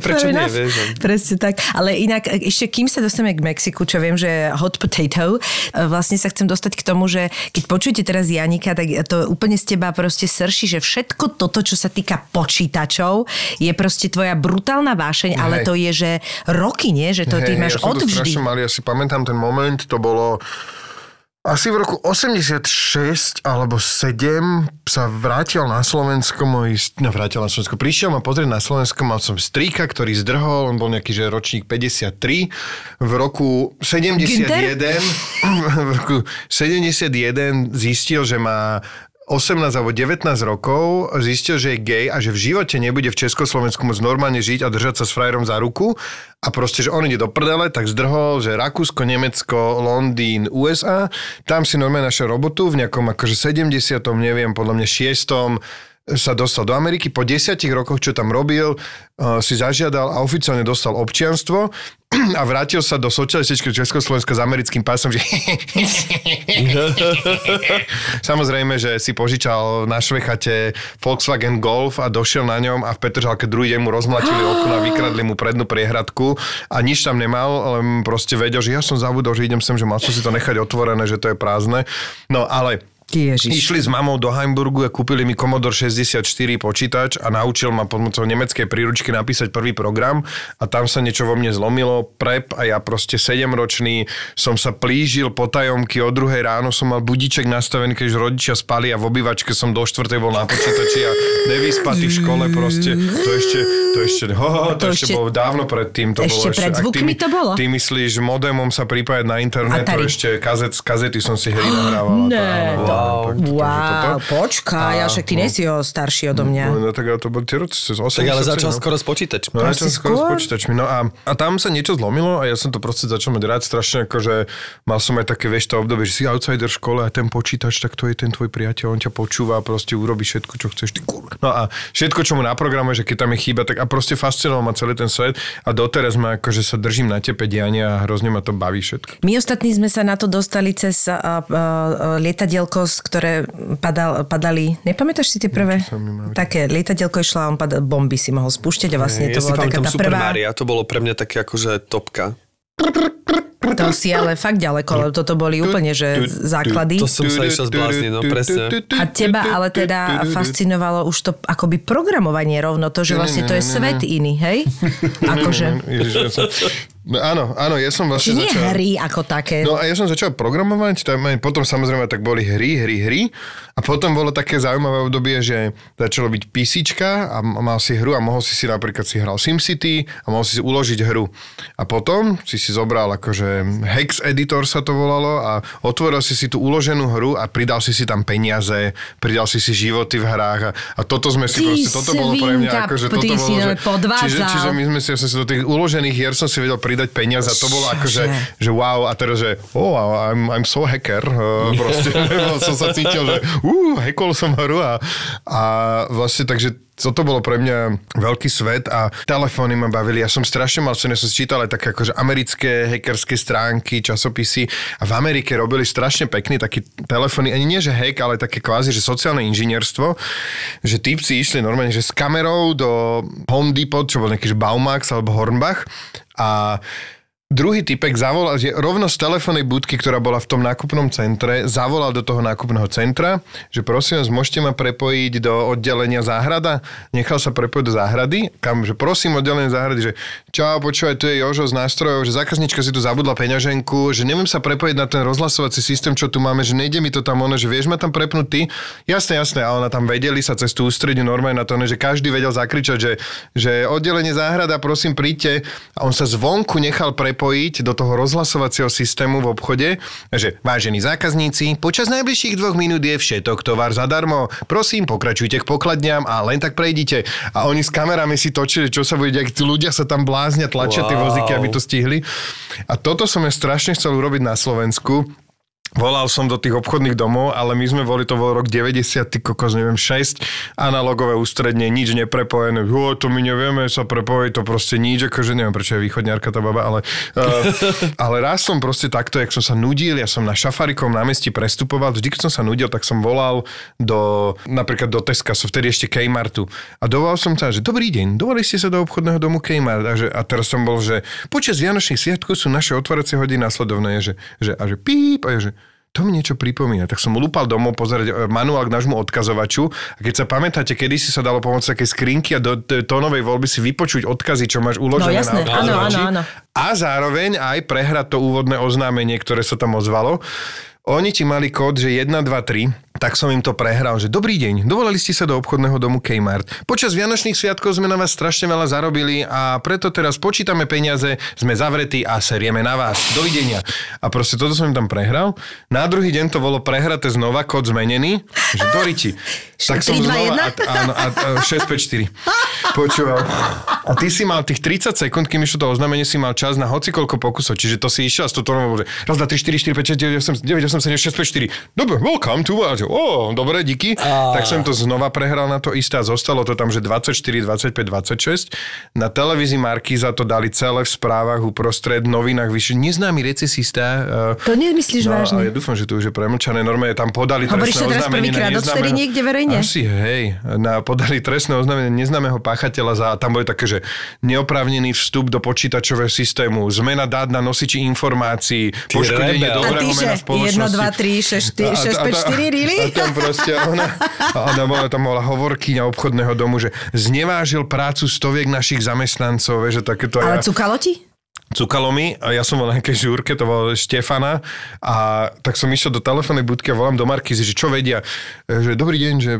Prečo Fair nie, vieš? Presne tak. Ale inak, ešte kým sa dostaneme k Mexiku, čo viem, že hot potato, vlastne sa chcem dostať k tomu, že keď počujete teraz Janika, tak to úplne z teba proste srší, že všetko toto, čo sa týka počítačov, je proste tvoja brutálna vášeň, ale Hej. to je, že roky, nie? Že to ty Hej, máš ja odvždy. malý, ja si pamätám ten moment, to bolo asi v roku 86 alebo 7 sa vrátil na Slovensko môj, no vrátil na Slovensko, prišiel ma pozrieť na Slovensko, mal som strýka, ktorý zdrhol, on bol nejaký, že ročník 53, v roku 71, v roku 71 zistil, že má 18 alebo 19 rokov zistil, že je gay a že v živote nebude v Československu môcť normálne žiť a držať sa s frajerom za ruku a proste, že on ide do prdele, tak zdrhol, že Rakúsko, Nemecko, Londýn, USA, tam si normálne našiel robotu v nejakom akože 70. neviem, podľa mňa 6 sa dostal do Ameriky. Po desiatich rokoch, čo tam robil, uh, si zažiadal a oficiálne dostal občianstvo a vrátil sa do socialistického Československa s americkým pásom, že Samozrejme, že si požičal na Švechate Volkswagen Golf a došiel na ňom a v Petržalke druhý deň mu rozmlatili okno a vykradli mu prednú priehradku a nič tam nemal, len proste vedel, že ja som zabudol, že idem sem, že mal som si to nechať otvorené, že to je prázdne. No ale Ježiš. Išli s mamou do Heimburgu a kúpili mi Commodore 64 počítač a naučil ma pomocou nemeckej príručky napísať prvý program a tam sa niečo vo mne zlomilo, prep a ja proste 7-ročný som sa plížil po tajomky, o druhej ráno som mal budiček nastavený, keď rodičia spali a v obývačke som do štvrtej bol na počítači a nevyspatý v škole proste, to ešte, to ešte, ho, to, To ešte, ešte- bolo dávno pred tým, to Ešte bolo pred ty zvukmi mi- to bolo? Ty myslíš, modemom sa pripájať na internet, to Atari. ešte kazet, kazety som si hry nahrával. Ne, Wow. toto- Wow, počkaj, ja však ty nesi ho starší odo mňa. No, tak ale to boli tie 80. Tak ale začal no. skoro s počítačmi. No, začal skoro s počítačmi. No a, a tam sa niečo zlomilo a ja som to proste začal mať rád strašne, akože mal som aj také, vieš, to obdobie, že si outsider v škole a ten počítač, tak to je ten tvoj priateľ, on ťa počúva a proste urobí všetko, čo chceš, ty kurva. No a všetko, čo mu naprogramuje, že keď tam je chyba, tak a proste fascinoval ma celý ten svet a doteraz ma akože sa držím na tepe diania a hrozne ma to baví všetko. My ostatní sme sa na to dostali cez uh, uh, lietadielko, z ktoré padal, padali, nepamätáš si tie prvé? Také lietadielko išlo a on padal, bomby si mohol spúšťať a vlastne to ja bola taká tá Super prvá... Mario, to bolo pre mňa také akože topka. To si ale fakt ďaleko, lebo toto boli úplne, že základy. To som sa išiel zblázniť, no presne. A teba ale teda fascinovalo už to akoby programovanie rovno, to, že vlastne to je svet iný, hej? Akože, no, áno, áno, ja som či vlastne nie začal... hry ako také. No a ja som začal programovať, tam, aj potom samozrejme tak boli hry, hry, hry a potom bolo také zaujímavé obdobie, že začalo byť písička a mal si hru a mohol si si napríklad si hral SimCity a mohol si si uložiť hru. A potom si si zobral akože Hex Editor sa to volalo a otvoril si si tú uloženú hru a pridal si si tam peniaze, pridal si si životy v hrách a, a toto sme si Ty proste, toto bolo pre mňa svinka, akože toto bolo, že, čiže, čiže my sme si, ja som si do tých uložených hier som si vedel pridať peniaze a to bolo akože, že wow, a teraz, že oh, I'm, I'm so hacker, proste, som sa cítil, že uh, hackol som hru a, a vlastne takže toto bolo pre mňa veľký svet a telefóny ma bavili. Ja som strašne mal sen, ja som čítal aj také akože americké hackerské stránky, časopisy a v Amerike robili strašne pekný taký telefóny, ani nie že hack, ale také kvázi, že sociálne inžinierstvo, že typci išli normálne, že s kamerou do Home Depot, čo bol nejaký Baumax alebo Hornbach a Druhý typek zavolal, že rovno z telefónnej budky, ktorá bola v tom nákupnom centre, zavolal do toho nákupného centra, že prosím vás, môžete ma prepojiť do oddelenia záhrada. Nechal sa prepojiť do záhrady, kam, že prosím oddelenie záhrady, že čau, počúvaj, tu je Jožo z nástrojov, že zákaznička si tu zabudla peňaženku, že neviem sa prepojiť na ten rozhlasovací systém, čo tu máme, že nejde mi to tam ono, že vieš ma tam prepnúť ty? Jasné, jasné, a ona tam vedeli sa cez tú ústrediu normálne na to, že každý vedel zakričať, že, že oddelenie záhrada, prosím, príďte. A on sa zvonku nechal prepojiť prepojiť do toho rozhlasovacieho systému v obchode, že vážení zákazníci, počas najbližších dvoch minút je všetok tovar zadarmo. Prosím, pokračujte k pokladňam a len tak prejdite. A oni s kamerami si točili, čo sa bude diať, ľudia sa tam bláznia, tlačia wow. tie vozíky, aby to stihli. A toto som ja strašne chcel urobiť na Slovensku Volal som do tých obchodných domov, ale my sme boli, to bol rok 90, ty kokos, neviem, 6, analogové ústredne, nič neprepojené, jo, to my nevieme sa prepojiť, to proste nič, akože neviem, prečo je východňarka tá baba, ale, uh, ale raz som proste takto, jak som sa nudil, ja som na Šafarikom námestí prestupoval, vždy, keď som sa nudil, tak som volal do, napríklad do Teska, so vtedy ešte Kmartu. A dovolal som sa, že dobrý deň, dovolili ste sa do obchodného domu Kmart a, že, a teraz som bol, že počas Vianočných sviatkov sú naše otváracie hodiny následovné, že, že, a že píp, a že to mi niečo pripomína. Tak som lúpal domov pozerať e, manuál k nášmu odkazovaču a keď sa pamätáte, kedy si sa dalo pomôcť také skrinky a do tónovej voľby si vypočuť odkazy, čo máš uložené no, jasné. na áno, áno, áno. A zároveň aj prehrať to úvodné oznámenie, ktoré sa tam ozvalo. Oni ti mali kód, že 1, 2, 3 tak som im to prehral, že dobrý deň, dovolali ste sa do obchodného domu Kmart. Počas Vianočných sviatkov sme na vás strašne veľa zarobili a preto teraz počítame peniaze, sme zavretí a serieme na vás. Dovidenia. A proste toto som im tam prehral. Na druhý deň to bolo prehraté znova, kód zmenený, že Doriti. tak som 3, znova, a, áno, a, a 654. Počúval. A ty si mal tých 30 sekúnd, kým išlo to oznámenie, si mal čas na hocikoľko pokusov. Čiže to si išiel s toto raz, dva, tri, 4, 4, 5, 6, 9, 8, 9, 8, 7, 6, 5, 4. Dobre, welcome to že o, dobre, díky. A... Tak som to znova prehral na to isté a zostalo to tam, že 24, 25, 26. Na televízii Markíza to dali celé v správach uprostred, novinách vyššie. Neznámy recesista. To nemyslíš no, vážne? ja dúfam, že to už je premlčané. Normálne tam podali Hovoríš trestné oznámenie. Hovoríš teraz prvýkrát odtedy niekde verejne? Asi, hej. Na, podali trestné oznámenie neznámeho páchateľa za, tam boli také, že neoprávnený vstup do počítačového systému, zmena dát na nosiči informácií, poškodenie dobrého mena spoločnosti. 1, 2, 3, 6, 4, 5, 4, really? A tam proste ona, a ona bola, tam bola hovorkyňa obchodného domu, že znevážil prácu stoviek našich zamestnancov, že takéto... Ale ja... cukalo ti? Cukalo mi a ja som bol na nejakej žúrke, to bol Štefana a tak som išiel do telefónnej budky a volám do Markizy, že čo vedia, že dobrý deň, že,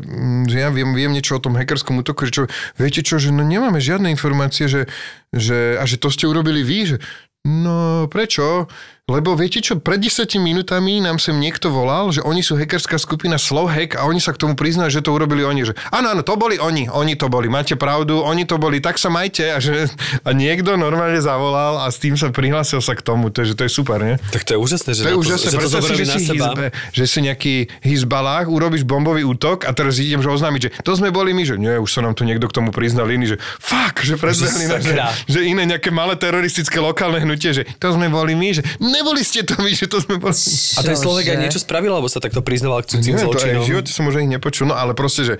že ja viem, viem niečo o tom hackerskom útoku, že čo, viete čo, že no nemáme žiadne informácie, že, že, a že to ste urobili vy, že no prečo? Lebo viete čo, pred 10 minútami nám sem niekto volal, že oni sú hackerská skupina Slowhack a oni sa k tomu priznajú, že to urobili oni. Že áno, áno, to boli oni, oni to boli, máte pravdu, oni to boli, tak sa majte. A, že, a niekto normálne zavolal a s tým sa prihlásil sa k tomu, takže to je super, nie? Tak to je úžasné, že, to je úžasné, to, že to si, že, si hizbe, že si nejaký hizbalách, urobíš bombový útok a teraz idem že oznámiť, že to sme boli my, že nie, už sa nám tu niekto k tomu priznal iný, že fuck, že predbehli že, že, že iné nejaké malé teroristické lokálne hnutie, že to sme boli my, že neboli ste to my, že to sme boli... A ten Slovek aj niečo spravil, alebo sa takto priznával k cudzím zločinom? v živote som už ich nepočul, no ale proste, že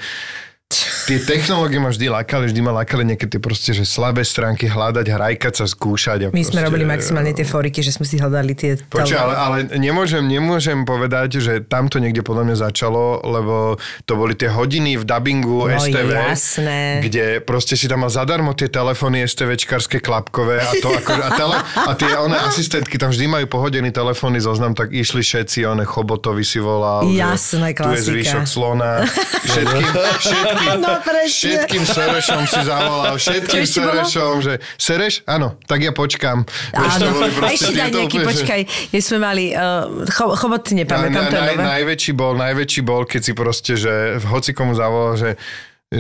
Tie technológie ma vždy lákali, vždy ma lákali nejaké tie proste, že slabé stránky hľadať, hrajkať sa, skúšať. A My proste, sme robili maximálne tie foriky, že sme si hľadali tie... Počuť, ale, ale nemôžem, nemôžem povedať, že tam to niekde podľa mňa začalo, lebo to boli tie hodiny v dubbingu no, STV, jasné. kde proste si tam mal zadarmo tie telefóny STVčkarské klapkové a to ako, a, tele, a tie one asistentky tam vždy majú pohodený telefónny zoznam, tak išli všetci, one Chobotovi si volal. Jasné, klasika. Tu je zvyšok slona. Všetkým, všetkým no, všetkým Serešom si zavolal, všetkým Serešom, že Sereš? Áno, tak ja počkám. Áno, a ešte daj nejaký, úplne, počkaj, že sme mali, uh, cho, chobot nepamätám, na, na, naj, najväčší bol, najväčší bol, keď si proste, že hoci komu zavolal, že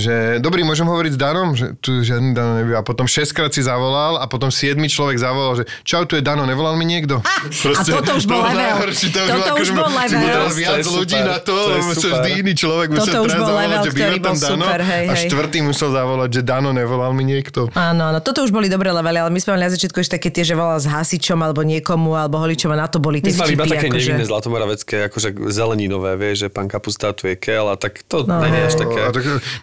že dobrý, môžem hovoriť s Danom? Že tu žiadny Dano nebýva. A potom 6 krát si zavolal a potom 7 človek zavolal, že čau, tu je Dano, nevolal mi niekto? A, Proste, a toto už bol level. Najhorší, to toto už bol level. Teraz viac to ľudí super. na to, to vždy iný človek musel toto už bol level, že ktorý bol Dano, super, hej, hej. A štvrtý musel zavolať, že Dano, nevolal mi niekto. Áno, áno, toto už boli dobré levely, ale my sme mali na začiatku ešte také tie, že volal s hasičom alebo niekomu, alebo holičom a na to boli tie My sme iba také akože... nevinné zlatomoravecké, akože zeleninové, vieš, že pán Kapusta tu je kel a tak to no. nie je až také.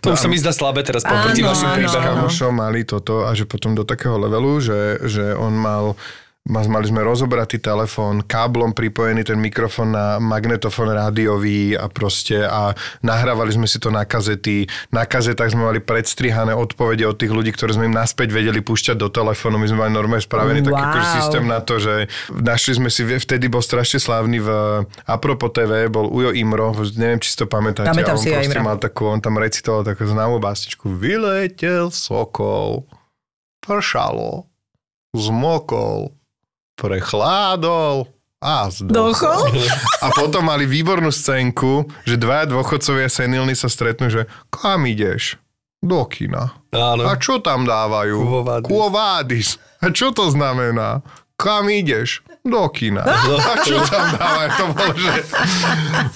To už sa mi zdá slabé teraz poproti vašim príbehom. Kamošom mali toto a že potom do takého levelu, že, že on mal Ma- Mali sme rozobratý telefón, káblom pripojený ten mikrofón na magnetofón rádiový a proste a nahrávali sme si to na kazety. Na kazetách sme mali predstrihané odpovede od tých ľudí, ktoré sme im naspäť vedeli púšťať do telefónu. My sme mali normálne spravený taký Wow. akože systém na to, že našli sme si, vtedy bol strašne slávny v Apropo TV, bol Ujo Imro, neviem, či si to pamätáte. Pamätám on si proste Imra. mal takú, on tam recitoval takú známú básničku. Vyletel sokol, pršalo, zmokol, prechládol a zdochol. Dochol? A potom mali výbornú scénku, že dvaja dôchodcovia senilní sa stretnú, že kam ideš? Do kina. Áno. A čo tam dávajú? Vadis. A čo to znamená? Kam ideš? Do kina. A čo tam dávajú? To bolo, že...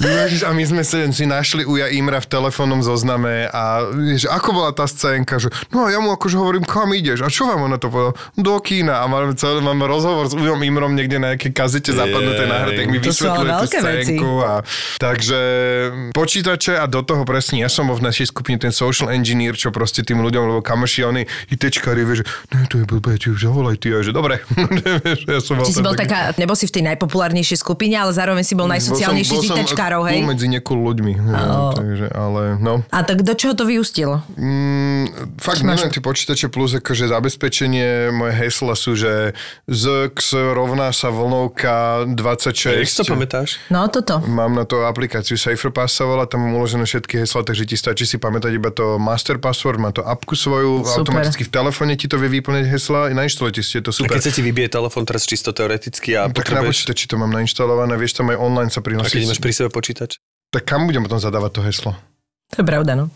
Ježiš, a my sme si, našli Uja Imra v telefónnom zozname a vieš, ako bola tá scénka, že no a ja mu akože hovorím, kam ideš? A čo vám ona to povedal? Do kína. A máme, celé, máme rozhovor s Ujom Imrom niekde na nejakej kazete zapadnuté Jej. nahraté, tak mi vysvetľuje tú veci. scénku. A, takže počítače a do toho presne, ja som bol v našej skupine ten social engineer, čo proste tým ľuďom, lebo kamoši, oni ITčkári, vieš, že ne, to je blbé, ti už zavolaj ty, a že dobre. Ja som Či si bol taký- taká, nebol si v tej najpopulárnejšej skupine, ale zároveň si bol najsociálnejší Bol som- bol som ITčkárov, hej? medzi niekoľ ľuďmi. No, takže, ale no. A tak do čoho to vyústilo? Mm, fakt neviem, tie počítače plus akože zabezpečenie, moje hesla sú, že ZX rovná sa vlnovka 26. Jak si to pamätáš? No toto. Mám na to aplikáciu SaferPass sa volá, tam mám uložené všetky hesla, takže ti stačí si pamätať iba to master password, má to apku svoju, Super. automaticky v telefóne ti to vie vyplňať hesla, nainštalujte si, je to A super. keď sa ti vybije telefón teraz čisto teoreticky a Tak na potrebuješ... počítači to mám nainštalované, vieš tam aj online sa A keď prihlásiť. máš pri sebe počítač? Tak kam budem potom zadávať to heslo? To je pravda, no.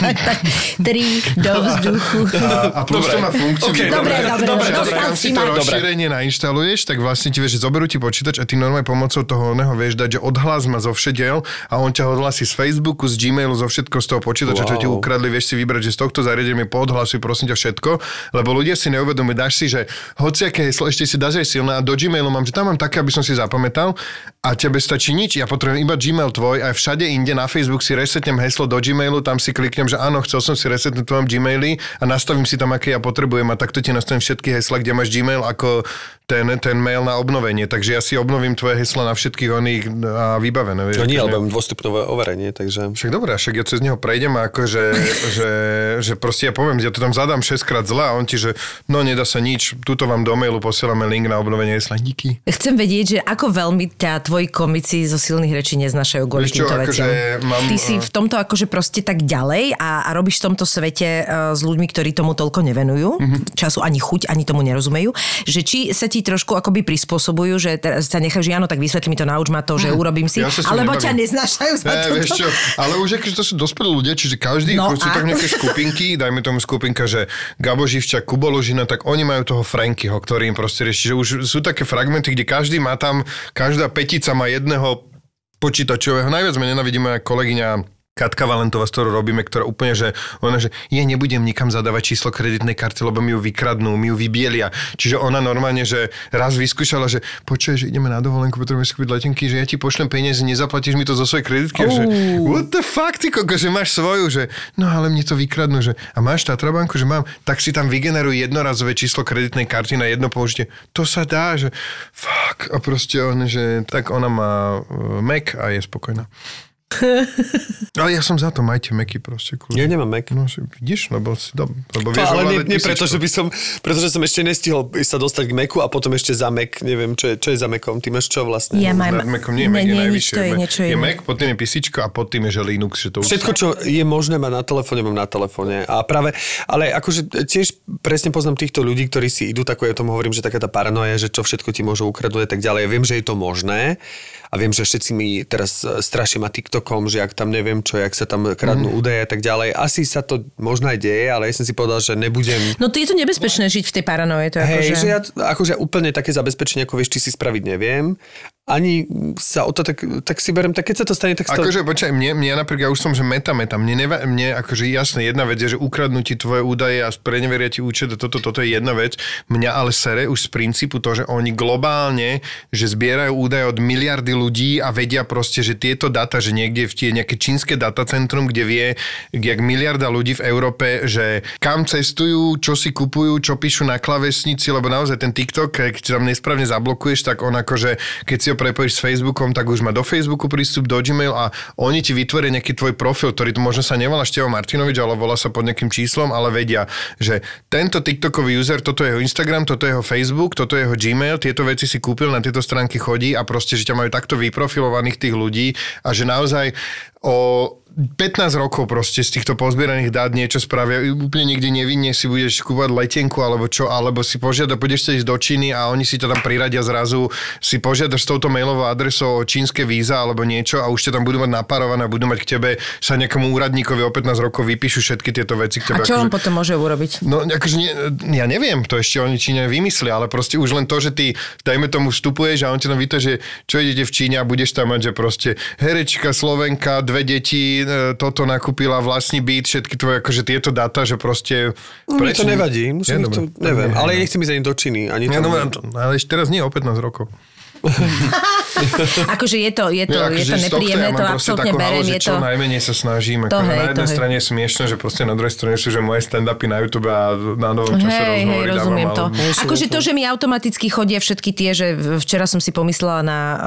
tak, tak, tri do vzduchu. A, a plus to má funkciu. Ok, Dobre, dobre, dobre, dostal kam si to rozšírenie nainštaluješ, tak vlastne ti vieš, že zoberú ti počítač a ty normálne pomocou toho oného vieš dať, že odhlás ma zo všediel a on ťa odhlási z Facebooku, z Gmailu, zo všetko z toho počítača, čo Wow. ti ukradli, vieš si vybrať, že z tohto zariadenia mi poodhlasuj prosím ťa všetko, lebo ľudia si neuvedomujú, dáš si, že hociaké heslo ešte si dáš aj silné a do Gmailu mám, že tam mám také, aby som si zapamätal a tebe stačí nič, ja potrebujem iba Gmail tvoj a všade inde na Facebook si resetnem heslo do Gmailu, tam si kliknem, že áno, chcel som si resetnúť v tvojom Gmaili a nastavím si tam, aké ja potrebujem a takto ti nastavím všetky hesla, kde máš Gmail ako ten, ten mail na obnovenie. Takže ja si obnovím tvoje hesla na všetkých oných a vybavené. Vieš, No nie, lebo mám dvostupnové overenie, takže... však dobré, však ja cez neho prejdem a akože, že, že proste ja poviem, ja to tam zadám 6 krát zle a on ti, že no nedá sa nič, tuto vám do mailu posielame link na obnovenie hesla, díky. Chcem vedieť, že ako veľmi ťa tvoji komici zo silných rečí neznašajú kvôli týmto akože veciam. mám, Ty si eh, v tomto akože proste tak ďalej a, a robíš v tomto svete uh, s ľuďmi, ktorí tomu toľko nevenujú, Mhm. mm-hmm. času ani chuť, ani tomu nerozumejú, že či sa ti trošku akoby prispôsobujú, že teraz sa nechajú, že áno, tak vysvetli mi to, nauč ma to, že urobím si. Ja alebo nebavím. ťa neznášajú za Ne, to. vieš čo, ale už akože to sú dospelí ľudia, čiže každý, No sú a? tak nejaké skupinky, dajme tomu skupinka, že Gabo Živčak, Kubo Lužina, tak oni majú toho Frankyho, ktorý im proste rieši, že už sú také fragmenty, kde každý má tam, každá petica má jedného počítačového. Najviac ma nenavidí moja kolegyňa Katka Valentová, s ktorou robíme, ktorá úplne, že ona, že ja nebudem nikam zadávať číslo kreditnej karty, lebo mi ju vykradnú, mi ju vybielia. Čiže ona normálne, že raz vyskúšala, že počuje, že ideme na dovolenku, potrebujeme si kúpiť letenky, že ja ti pošlem peniaze, nezaplatíš mi to zo svojej kreditky. Oh. Že, what the fuck, ty koko, že máš svoju, že no ale mne to vykradnú, že a máš Tatrabanku, že mám, tak si tam vygeneruj jednorazové číslo kreditnej karty na jedno použitie. To sa dá, že fuck, a proste on, že tak ona má uh, Mac a je spokojná. Ale ja som za to, majte Macy proste. Kľudne. Ja nemám Mac. No, si, vidíš, lebo si dom, lebo To, vieš ale nie, nie preto, že by som, pretože som ešte nestihol sa dostať k Macu a potom ešte za Mac, neviem, čo je, čo je za Macom, ty máš čo vlastne? Ja Nad mám... Macom nie, Mac je nie, nič, najvyššie. to je niečo je. Mac, pod tým je písičko a pod tým je, že Linux. Že to. Všetko, čo je možné mať na telefóne, mám na telefóne. A práve, ale akože tiež presne poznám týchto ľudí, ktorí si idú takú, ja tomu hovorím, že taká tá paranoja, že čo všetko ti môžu ukradnúť a tak ďalej. Ja viem, že je to možné a viem, že všetci mi teraz e, strašia ma TikTokom, že ak tam neviem čo, jak sa tam kradnú mm. údaje a tak ďalej. Asi sa to možno aj deje, ale ja som si povedal, že nebudem No to je to nebezpečné žiť v tej paranoje. To je Hej, akože... že ja akože úplne také zabezpečenie, ako vieš, ty si spraviť neviem, ani sa o to, tak, tak si berem, tak keď sa to stane, tak sa to... Akože, počkaj, mne, mne napríklad, ja už som, že meta, meta, mne, neva, mne akože jasné, jedna vec je, že ukradnú ti tvoje údaje a preneveria ti účet, toto, toto je jedna vec. Mňa ale sere už z princípu to, že oni globálne, že zbierajú údaje od miliardy ľudí a vedia proste, že tieto data, že niekde v tie nejaké čínske datacentrum, kde vie, jak miliarda ľudí v Európe, že kam cestujú, čo si kupujú, čo píšu na klavesnici, lebo naozaj ten TikTok, keď tam nesprávne zablokuješ, tak on akože, keď si ho prepojíš s Facebookom, tak už má do Facebooku prístup, do Gmail a oni ti vytvoria nejaký tvoj profil, ktorý tu možno sa nevolá Števo Martinovič, ale volá sa pod nejakým číslom, ale vedia, že tento TikTokový user, toto je jeho Instagram, toto je jeho Facebook, toto je jeho Gmail, tieto veci si kúpil, na tieto stránky chodí a proste, že ťa majú takto vyprofilovaných tých ľudí a že naozaj o 15 rokov proste z týchto pozbieraných dát niečo spravia. Úplne niekde nevinne si budeš kúpať letenku alebo čo, alebo si požiada, budeš sa ísť do Číny a oni si ťa tam priradia zrazu, si požiadaš s touto mailovou adresou o čínske víza alebo niečo a už ťa tam budú mať naparované a budú mať k tebe sa nejakomu úradníkovi o 15 rokov vypíšu všetky tieto veci k tebe. A čo akože, on potom môže urobiť? No, akože nie, ja neviem, to ešte oni Číne vymyslia, ale proste už len to, že ty, dajme tomu, vstupuješ a on ti tam víta, že čo idete v Číne a budeš tam mať, že proste herečka, Slovenka, dve deti, e, toto nakúpila, vlastní byt, všetky tvoje akože tieto dáta, že proste... Mne to nevadí, musím dobré. to, neviem, ale nechcem ísť ani do Číny. Ani Ja, to, no, ale ešte teraz nie, o 15 rokov. Akože je to, je to, Ja, je akože to nepríjemné, ja to mám proste absolútne berem, halu, že je čo to... najmenej sa snažím. Ako To na hej, jednej to hej. strane je smiešne, že proste na druhej strane sú, že moje stand-upy na YouTube a na novom čase Hej, hej, rozhovory rozumiem dávam, to. ale- Akože to, že mi automaticky chodia všetky tie, že včera som si pomyslela na uh,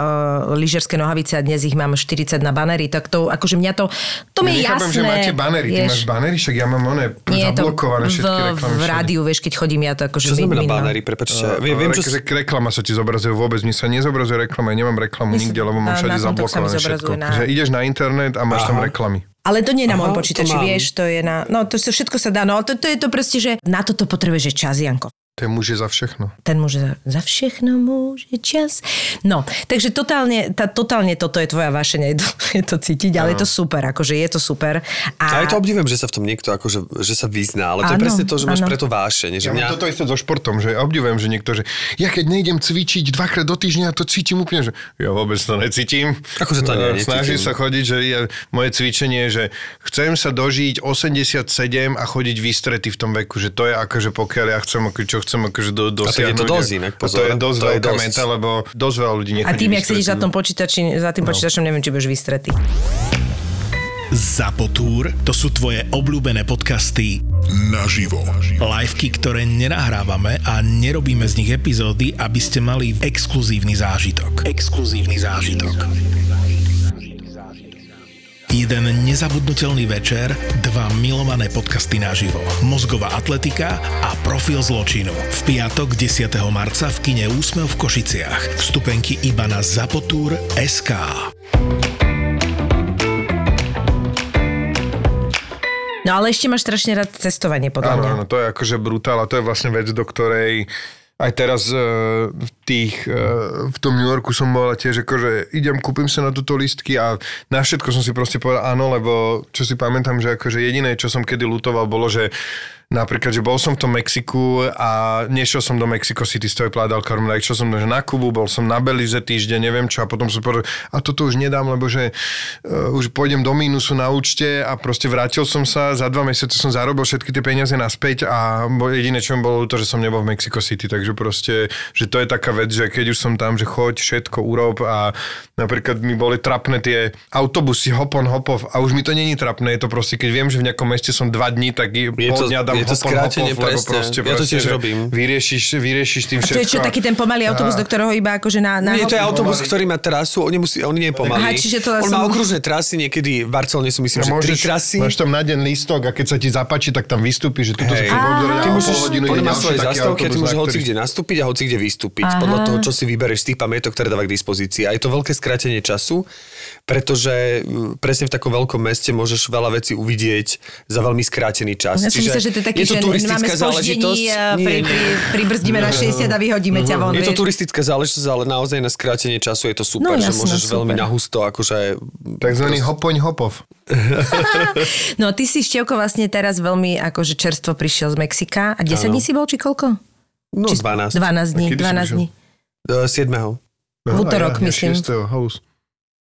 lyžerské nohavice a dnes ich mám 40 na banery, tak to, akože mňa to, to mi je Nechápem, jasné. že máte banery. Ty máš banery, však ja mám one to zablokované všetky reklamy. v rádiu, vieš, keď chodím ja to akože Čo znamená banery, prepačte. Uh, Viem, viem, čo... že reklama sa ti zobrazuje vôbec. Mne sa nezobrazuje reklama, ja nemám reklamu sa- nikde, lebo mám všade zablokované všetko. na- Že ideš na internet a máš tam Aha. reklamy. Ale to nie je na to počítači, vieš, to je na... No, to sa všetko sa dá, no to, to je to proste, že na toto potrebuješ že čas, Janko. Ten muž je za všechno. Ten muž za, za všechno môže čas. No, takže totálne, tá, totálne toto je tvoja vášeň, je to, je to cítiť, ale je to super, akože je to super. A, A aj to obdivujem, že sa v tom niekto akože, že sa vyzná, ale to je Áno, presne to, že máš áno. preto vášeň. Že Ja mňa... toto isté so športom, že obdivujem, že niekto, že ja keď nejdem cvičiť dvakrát do týždňa, to cítim úplne, že ja vôbec to necítim. Akože to nie, E, Snažím sa chodiť, že ja, moje cvičenie je, že chcem sa dožiť 87 a chodiť vystretý v tom veku, že to je akože pokiaľ ja chcem, ako, čo chcem akože do, A tak je to dosiahnuť. dosť inak, A pozor. to je dosť To je veľká dosť. meta, lebo dosť veľa ľudí nechodí a tým, jak sedíš za, tom počítači, za tým počítačom, neviem, či budeš vystretý. Zapotúr, to sú tvoje obľúbené podcasty Naživo. Liveky, ktoré nenahrávame a nerobíme z nich epizódy, aby ste mali exkluzívny zážitok. Exkluzívny zážitok. Jeden nezabudnutelný večer, dva milované podcasty naživo. Mozgová atletika a profil zločinu. V piatok 10. marca v kine Úsmev v Košiciach. Vstupenky iba na Zapotúr.sk. No ale ešte máš strašne rád cestovanie, podľa Áno, mňa. áno, to je akože brutál a to je vlastne vec, do ktorej aj teraz e, v tých, e, v tom New Yorku som bol a tiež akože idem, kúpim sa na túto listky a na všetko som si proste povedal áno, lebo čo si pamätám, že akože jediné, čo som kedy lutoval, bolo, že Napríklad, že bol som v tom Mexiku a nešiel som do Mexico City z toho Carmen, išiel som na Kubu, bol som na Belize týždeň, neviem čo, a potom som povedal, a toto už nedám, lebo že uh, už pôjdem do mínusu na účte a proste vrátil som sa, za dva mesiace som zarobil všetky tie peniaze naspäť a jediné, čo mi bolo to, že som nebol v Mexico City, takže proste, že to je taká vec, že keď už som tam, že choď, všetko urob a napríklad mi boli trapné tie autobusy hop on hop off a už mi to není trapné, je to proste, keď viem, že v nejakom meste som dva dní, tak je Je to- pol dňa dám je to skrátenie, presne. proste, Ja to tiež že robím. Vyriešiš, vyriešiš tým A všetko. to je čo, taký ten pomalý autobus, do ktorého iba akože na... na Nie, to je autobus, ktorý má trasu, on, nemusí, on nie je pomalý. Aha, čiže to on som- má okružné trasy, niekedy v Barcelone sú myslím, No, že tri trasy. máš tam na deň lístok a keď sa ti zapáči, tak tam vystúpiš, že tuto sa obzerať Ty a o môžeš, pol hodinu on ide má svoje zastávky a ty môžeš hoci kde nastúpiť a hoci kde vystúpiť. Podľa toho, čo si vybereš z tých pamätok, ktoré dáva k dispozícii. A je to veľké skrátenie času, pretože mm, presne v takom veľkom meste môžeš veľa vecí uvidieť za veľmi skrátený čas. Ja si myslím, že to je taký, je to že máme spoždení, eh, Nie, pri, nie. pri, pribrzdíme na 60 a vyhodíme ťa von. Je to turistická záležitosť, ale naozaj na skrátenie času je to super, No, že jasné, môžeš super. veľmi nahusto akože... Takzvaný hopoň hopov. No ty si, Števko, vlastne teraz veľmi akože čerstvo prišiel z Mexika. A 10 Áno. dní si bol, či koľko? No, Či 12. 12 dní, A kedy si 12 prišiel? dní. E, 7. V útorok, ja, myslím. 6. house.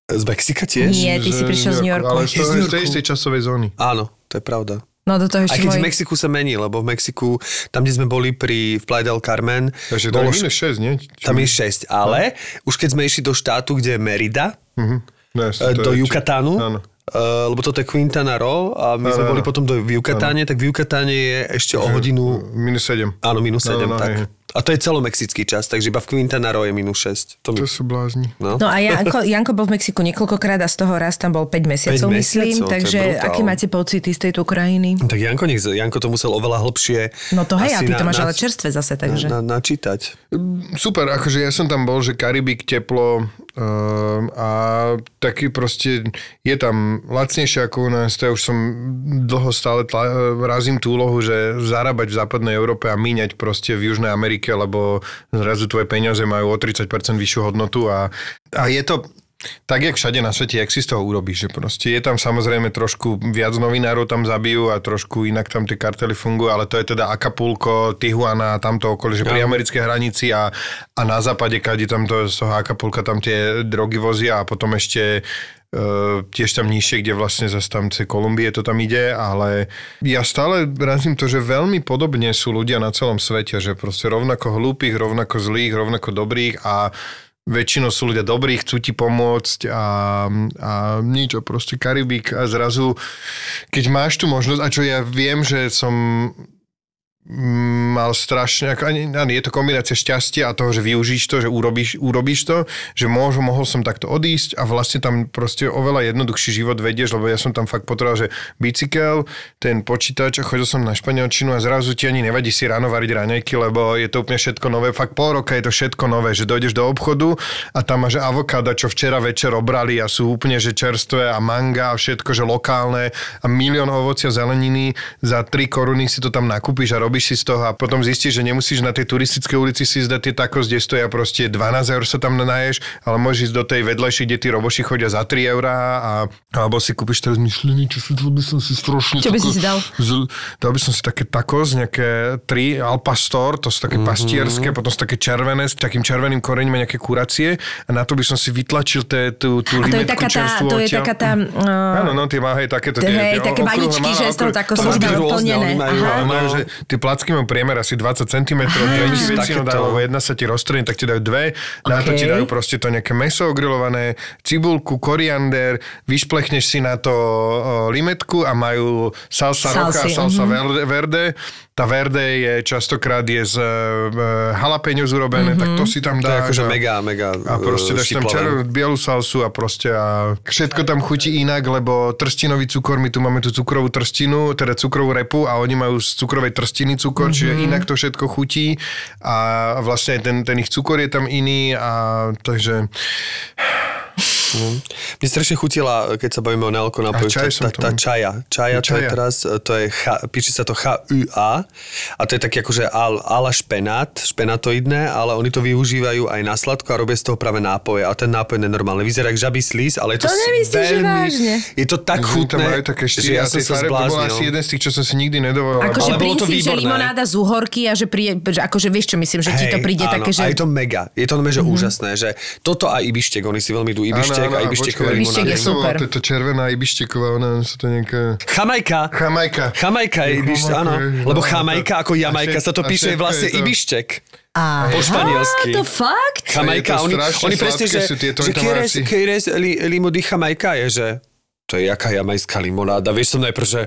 Z Mexika tiež? Nie, ty si prišiel z New Yorku. Ale z, tej istej časovej zóny. Áno, to je pravda. No do toho Aj ešte keď v môj... Mexiku sa mení, lebo v Mexiku, tam, kde sme boli pri, v Playa del Carmen, Takže to bolo, je minus 6, nie? Či- tam je 6, ale už keď sme išli do štátu, kde je Merida, Mhm. No, jasne, e, to do je- Yucatánu, Áno. Uh, lebo toto je Quintana Roo a my sme Áno, boli potom do, v Yucatáne, tak v Yucatáne je ešte o hodinu... Minus 7. Áno, minus 7, No, no, tak. hej. A to je celomexický čas, takže iba v Quintana Roo je minus 6. To. To sú blázni. No. No a Janko, Janko bol v Mexiku niekoľkokrát a z toho raz tam bol 5 mesiacov, Päť myslím. mesiacov, takže aké máte pocity z tejto krajiny? Tak Janko, nech, Janko to musel oveľa hlbšie No to hej, a ty to máš na- ale čerstvé zase, takže... Na, na, načítať. Super, akože ja som tam bol, že Karibik, teplo um, a taký proste je tam lacnejšie ako u nás, to ja už som dlho stále tla, razím tú úlohu, že zarábať v západnej Európe a míňať proste v Južnej Amerike, lebo zrazu tvoje peniaze majú o 30% vyššiu hodnotu a, a je to tak, jak všade na svete, jak si z toho urobíš, že proste je tam samozrejme trošku viac novinárov tam zabijú a trošku inak tam tie kartely fungujú, ale to je teda Acapulco, Tijuana, tamto okolie, že pri americkej hranici a, a na západe, kade tam to z toho Acapulca tam tie drogy vozia a potom ešte Uh, tiež tam nižšie, kde vlastne zase tam cez Kolumbie to tam ide, ale ja stále razím to, že veľmi podobne sú ľudia na celom svete, že proste rovnako hlúpych, rovnako zlých, rovnako dobrých a väčšinou sú ľudia dobrí, chcú ti pomôcť a, a nič, proste Karibik a zrazu, keď máš tú možnosť, a čo ja viem, že som mal strašne, ako, ani, ani je to kombinácia šťastia a toho, že využíš to, že urobíš, urobíš to, že môžu, mohol som takto odísť a vlastne tam proste oveľa jednoduchší život vedieš, lebo ja som tam fakt potreboval, že bicykel, ten počítač a chodil som na španielčinu a zrazu ti ani nevadí si ráno variť raňajky, lebo je to úplne všetko nové, fakt pol roka je to všetko nové, že dojdeš do obchodu a tam máš avokáda, čo včera večer obrali a sú úplne že čerstvé a manga a všetko, že lokálne a milión ovocia zeleniny, za 3 koruny si to tam nakúpiš a robíš si z toho a potom zistíš, že nemusíš na tej turistickej ulici si zdať tie tacos, kde stoja proste 12 eur sa tam naješ, ale môžeš ísť do tej vedlejšej, kde tí roboši chodia za 3 eurá a alebo si kúpiš teraz myšlení, čo si by som si strašne Čo by si si dal? Z, dal by som si také tacos, nejaké tri Al Pastor, to sú také mm-hmm. pastierské, potom sú také červené, s takým červeným korením a nejaké kuracie a na to by som si vytlačil té, tú, tú A to je taká tá, to je taká tá... Uh, Áno, no tie má, hej, takéto Hej, tie, také má že z toho okrúhle. tako To sú môže byť tam rôzne, plnené. majú, majú, že tie placky majú priemer asi 20 cm, väčší väčšinou takéto. dajú, lebo jedna sa ti roztrhne, tak ti dajú dve, na to ti dajú proste to nejaké meso ogrilované, cibulku, koriander, vyšplechneš si na to limetku a majú salsa roka a Salsy, salsa verde, verde. Tá verde je častokrát je z uh, jalapeňos urobené, tak to si tam To je dáš. akože a- mega, mega a proste eh, dáš tam červenú, bielu salsu a proste a všetko tam chutí inak, lebo trstinový cukor, my tu máme tú cukrovú trstinu, teda cukrovú repu a oni majú z cukrovej trstiny cukor, mm-hmm. čiže inak to všetko chutí a vlastne ten, ten ich cukor je tam iný a takže Mne strašne chutila, keď sa bavíme o nealko nápoju, tá, tá, čaja. Čaja, to je Čaja. teraz, to je, H, píše sa to H-U-A a to je taký akože al, ala špenát, špenatoidné, ale oni to využívajú aj na sladko a robia z toho práve nápoje a ten nápoj je nenormálny. Vyzerá ako žabý slíz, ale je to, To nemyslíš, že veľmi, vážne? Je to tak tam chutné, majú také že štyri ja a som sa to bol asi zbláznil. jeden z tých, čo som si nikdy nedovolil. Akože princíp, že limonáda z uhorky a že, príde, že akože vieš čo myslím, že ti to Hej, príde áno, také, že... A je to mega. Je to normálne, že úžasné, že toto a ibištek, oni si veľmi idú ibištek a ibištekové Ibištek je super. To je to červená ibišteková, ona sa to nejaká... Jamajka. Jamajka. Jamajka je ibištek, áno. Lebo no, Jamajka ako Jamajka sa to píše vlastne to- ibištek. Aha, po španielsky. to fakt? To oni, oni presne, že, že asi- quieres li, limo di Jamajka je, že to je jaká jamajská limonáda. Vieš som najprv, že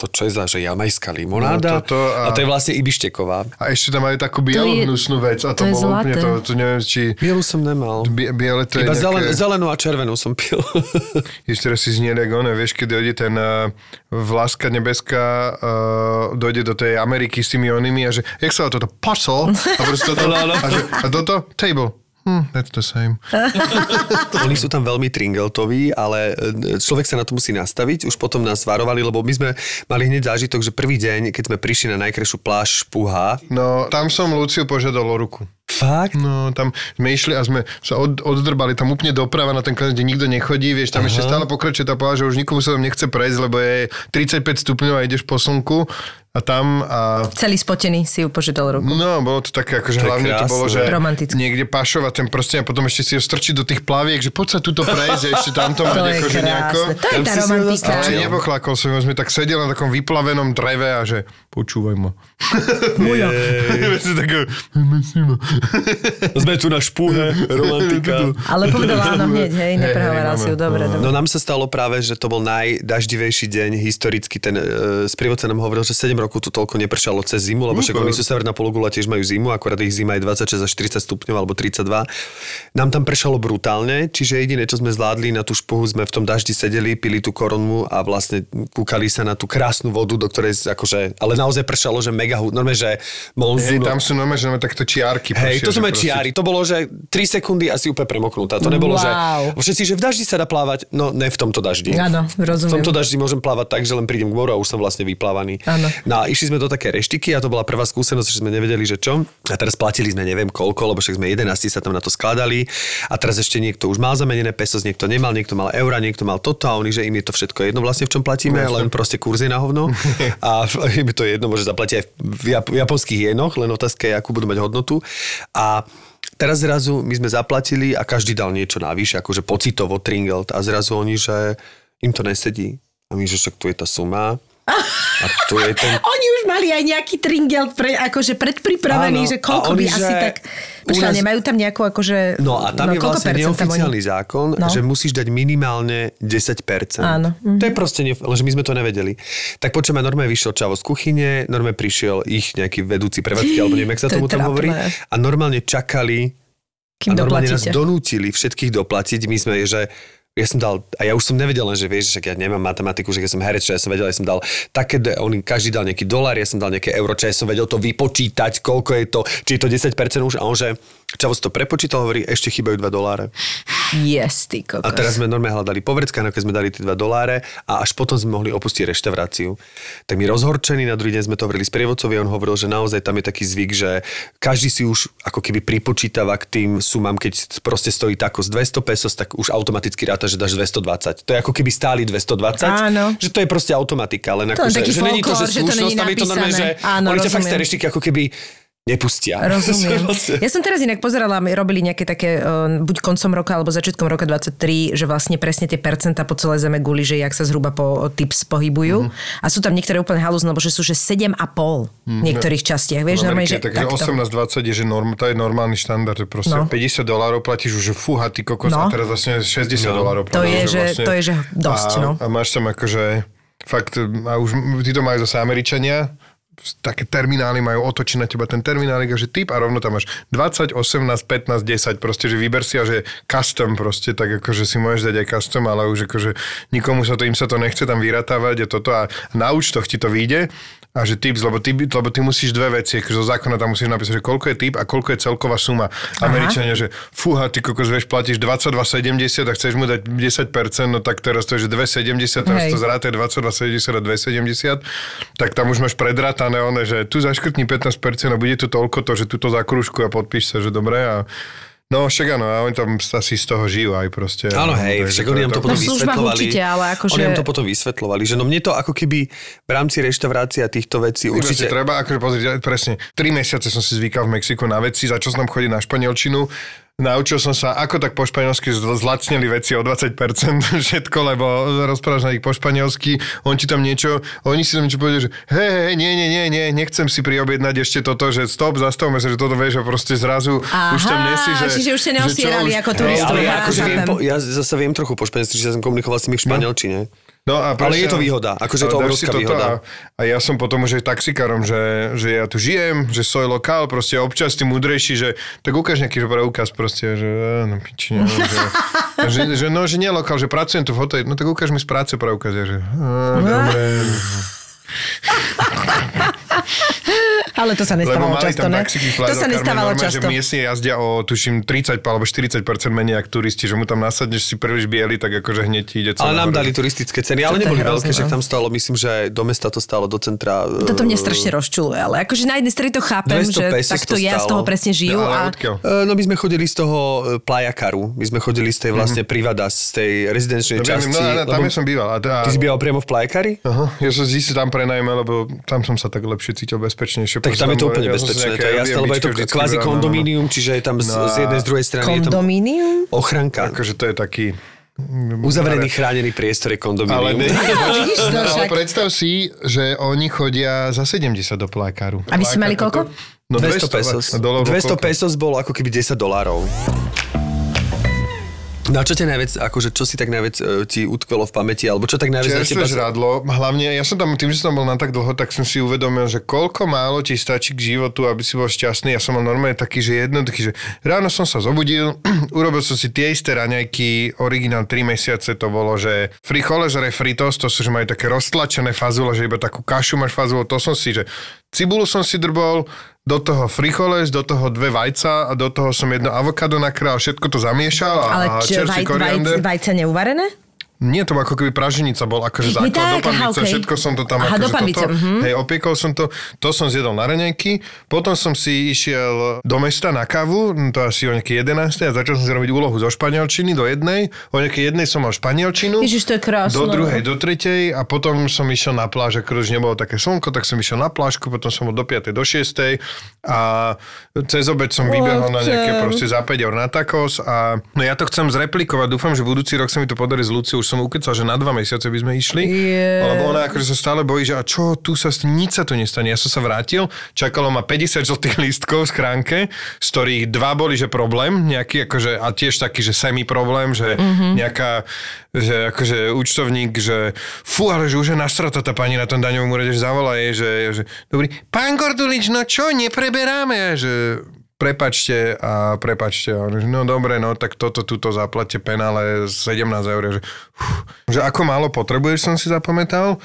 to čo je za, že jamajská limonáda? No, toto a- a... to je vlastne ibišteková. A ešte tam majú takú hnusnú vec a to, to je bolo úplne zlaté. to, to neviem, či... Bielu som nemal. Bie, biele to Iba je zelen, nejaké... zelenú a červenú som pil. Ešte teraz si znie one, vieš, keď dojde ten uh, vláska nebeská, uh, dojde do tej Ameriky s tými onými a že, jak sa toto, puzzle, a proste toto, a, že, a toto, table. Hm, that's the same. Oni sú tam veľmi tringeltoví, ale e, človek sa na to musí nastaviť. Už potom nás varovali, lebo my sme mali hneď zážitok, že prvý deň, keď sme prišli na najkrajšiu pláž Špuha, No, tam som Luciu požiadal o ruku. fakt? No, tam sme išli a sme sa od, oddrbali tam úplne doprava na ten koniec, kde nikto nechodí, vieš, tam Aha. ešte stále pokračuje tá pláž, že už nikomu sa tam nechce prejsť, lebo je 35 stupňov a ideš po slnku. A tam a Celý spotený si ju požiadal ruku. No, bolo to také, akože To hlavne to bolo, krásne. že Romantické. niekde pašovať ten prsteň a potom ešte si ho strčiť do tých plaviek, že poď sa tuto prejsť, ešte tamto To mať akože nejako. krásne. To je tá romantika. Ale nepochlakol som, sme tak sedeli na takom vyplavenom dreve a že počúvaj ma. Také, Sme tu na špúhe, romantika. Ale povedala áno hneď, hej, neprehovoril hej, si ju, dobre, dobre. No nám sa stalo práve, že to bol najdaždivejší deň historicky. Ten e, sprievodca nám hovoril, že 7 rokov tu toľko nepršalo cez zimu, lebo však oni sú severná pologula, tiež majú zimu, akorát ich zima je 26 až 40 stupňov alebo 32. Nám tam pršalo brutálne, čiže jediné, čo sme zvládli na tú špuhu, sme v tom daždi sedeli, pili tú koronu a vlastne kúkali sa na tú krásnu vodu, do ktorej akože, ale naozaj pršalo, že mega, hu- normálne, že Hej, monzún. tam sú normálne, že máme takto čiarky. Hej, to sú čiary. To bolo, že 3 sekundy asi úplne premoknutá. To nebolo, Wow. že všetci, že v daždi sa dá plávať. No, ne v tomto daždi. Áno, V rozumiem. tomto daždi môžem plávať tak, že len prídem k moru a už som vlastne vyplávaný. Áno. No a išli sme do také reštiky a to bola prvá skúsenosť, že sme nevedeli, že čo. A teraz platili sme neviem koľko, lebo však sme 11 sa tam na to skladali. A teraz ešte niekto už mal zamenené pesos, niekto nemal, niekto mal eura, niekto mal toto a oni, že im je to všetko jedno vlastne v čom platíme, len proste kurzy na hovno. a im je to jedno, môže zaplatiť aj v Jap- japonských jenoch, len otázka je, akú budú mať hodnotu. A Teraz zrazu my sme zaplatili a každý dal niečo navyše, akože pocitovo tringelt a zrazu oni, že im to nesedí. A my, že však tu je tá suma a tu je ten... Oni už mali aj nejaký tringel pre, akože predpripravený, Áno, že koľko by oni, asi že tak... Počkaj, nás- nemajú tam nejakú akože... No a tam je koľko vlastne tam oni- neoficiálny zákon, No. že musíš dať minimálne 10%. Áno, mhm. To je proste, ne, lenže my sme to nevedeli. Tak počujem, normálne vyšiel čavo z kuchyne, normálne prišiel ich nejaký vedúci prevádzky, alebo neviem, jak sa To je tomu tam hovorí. A normálne čakali Kým a normálne nás doplatíte. donútili všetkých doplatiť. My sme, že ja som dal, a ja už som nevedel len, že vieš, že ja nemám matematiku, že keď som herec, čo ja som vedel, ja som dal také, oni každý dal nejaký dolár, ja som dal nejaké euro, čo ja som vedel to vypočítať, koľko je to, či je to 10% už, a on že, Čavo si to prepočítal, hovorí, ešte chýbajú 2 doláre. Yes, ty kokos. A teraz sme normálne hľadali povrecka, keď sme dali tie 2 doláre a až potom sme mohli opustiť reštauráciu. Tak my rozhorčení, na druhý deň sme to hovorili s prievodcovi, on hovoril, že naozaj tam je taký zvyk, že každý si už ako keby pripočítava k tým sumám, keď proste stojí tako z 200 pesos, tak už automaticky ráta, že dáš 220. To je ako keby stáli 220. Áno. Že to je proste automatika, len To ako, je že, taký že není to, že že to není to normálne, že. Áno, oni ťa fakt ako keby nepustia. Rozumiem. Vlastne. Ja som teraz inak pozerala, my robili nejaké také, uh, buď koncom roka, alebo začiatkom roka 23, že vlastne presne tie percenta po celé zeme guli, že jak sa zhruba po tips pohybujú. Mhm. A sú tam niektoré úplne halúzne, lebo že sú že 7,5 v niektorých častiach. Vieš, V normálne, že takže takto. 18-20 je, že norm, to je normálny štandard, že proste No. no. 50 dolárov platíš už, že fúha, ty kokos, No. a teraz vlastne 60 no. dolárov To je, že- to je, že dosť, a, no. A máš tam akože, fakt, a už tí to majú zase Američania, také terminály majú otočiť na teba ten terminálik a že typ a rovno tam máš 20, 18, 15, 10, proste, že vyber si a že custom proste, tak akože si môžeš dať aj custom, ale už akože nikomu sa to, im sa to nechce tam vyratávať a toto. A na účtoch ti to vyjde a že tips, lebo ty, lebo ty musíš dve veci, akože zo zákona tam musíš napísať, že koľko je typ a koľko je celková suma. Američania, že fúha, ty kokos, vieš, platíš 22,70 a chceš mu dať 10%, no tak teraz to je, že 2,70, teraz Hej. to zráte 22,70 a 2,70, tak tam už máš predrátané one, že tu zaškrtni 15% a bude to toľko to, že túto zakrúšku a podpíš sa, že dobre a No však áno, a oni tam asi z toho žijú aj proste. Áno, hej, však oni nám to potom No v službách vysvetľovali. určite, ale akože- Oni nám to potom vysvetľovali, že no mne to ako keby v rámci reštaurácie a týchto vecí Určite. treba, akože pozrieť, presne, 3 mesiace som si zvykal v Mexiku na veci, začal som tam chodiť na španielčinu, naučil som sa, ako tak po španielsky zl- zlacnili veci o 20% všetko, lebo rozprávaš na nich po španielsky, on ti tam niečo, oni si tam niečo povedali, že hej, hej, nie, nie, nie, nie, nechcem si priobjednať ešte toto, že stop, zastavme sa, že toto vieš a proste zrazu Aha, už tam nesi, že... čiže už ste neosierali ako turistov. ja, Ja akože viem, po, ja zase viem trochu po španielsky, že ja som komunikoval s nimi v španielčine. No a Ale je to výhoda, akože je to obrovská výhoda. A, a ja som potom už aj taxikárom, že, že ja tu žijem, že soy lokál, proste občas ty múdrejší, že tak ukáž nejaký preukaz proste, že no piči, no, že, že, že, no, že nie lokál, že pracujem tu v hoteli, no tak ukáž mi z práce preukaz, ja, že dobre. Ale to sa Lebo nestávalo mali často, ne? To sa nestávalo normálne, často. že miestne jazdia o, tuším, 30 alebo 40% menej ako turisti, že mu tam nasadneš si príliš biely, tak akože hneď ti ide Ale nám hore. dali turistické ceny, ale neboli veľké, že no. tam stálo, myslím, že aj do mesta to stálo, do centra. Toto mňa eh, strašne rozčuluje, ale akože na jednej strane to chápem, 200 že takto to ja z toho presne žijú a? Eh, No my sme chodili z toho Playa Caru, my sme chodili z tej vlastne privada, z tej rezidenčnej No, viem, časti. no, no, tam lebo- som býval. Ty si býval priamo v? Aha, ja som si tam prenajme, lebo tam som sa tak lepšie cítil bezpečnejšie. Tak tam je to úplne ja bezpečné, to je jasné, lebo je to kvázi no, no, no. kondomínium, čiže je tam z, No z jednej, z druhej strany je tam kondomínium? ochranka. Akože to je taký... Uzavrený, chránený priestor je Ale, kondomínium. ne, to ale predstav si, že oni chodia za 70 do plákaru. A vy ste mali koľko? No 200 pesos. a dole bolo 200 koľko? pesos bolo ako keby 10 dolárov. Na čo ťa najviac, akože čo si tak najviac e, ti utkvelo v pamäti, alebo čo tak najviac na teba... žradlo, hlavne, ja som tam, tým, že som bol na tak dlho, tak som si uvedomil, že koľko málo ti stačí k životu, aby si bol šťastný. Ja som mal normálne taký, že jednoduchý, že ráno som sa zobudil, urobil som si tie isté raňajky, originál 3 mesiace to bolo, že frijoles refritos, to sú, že majú také roztlačené fazule, že iba takú kašu máš fazulu, to som si, že cibulu som si drbol, do toho frijoles, do toho dve vajca a do toho som jedno avokado nakrál, všetko to zamiešal a, Ale čo, čerstvý vaj, koriander. vajce neuvarené? Nie, to ako keby praženica bol, akože základ tak, do panvice, aha, okej. všetko som to tam Aha, akože do panvice, toto, mhm. hej, opiekol som to, to som zjedol na raňajky, potom som si išiel do mesta na kávu, no to asi o nejaké 11. a začal som si robiť úlohu zo španielčiny do jednej, o nejakej jednej som mal španielčinu, Ježiš, to je krásne. do druhej, do tretej a potom som išiel na pláž, ako už nebolo také slnko, tak som išiel na plážku, potom som bol do 5. do 6. a cez obed som vybehol na nejaké proste za 5 eur na takos a no ja to chcem zreplikovať, dúfam, že budúci rok sa mi to podarí s Luciou, som ukecal, že na dva mesiace by sme išli, Je. lebo ona akože sa stále bojí, že a čo, tu sa, nič sa tu nestane. Ja som sa vrátil, čakalo ma 50 žltých lístkov v schránke, z ktorých dva boli, že problém, nejaký akože, a tiež taký, že semi problém, že mm-hmm. nejaká, že akože účtovník, že fú, ale že už je nasrata tá pani na tom daňovom úrade, že zavolá jej, že, že dobrý, pán Gordulič, no čo, nepreberáme, že prepačte a prepačte. A on, no dobre, no tak toto, tuto zaplate penále 17 eur. Že, uf, že ako málo potrebuješ, som si zapamätal.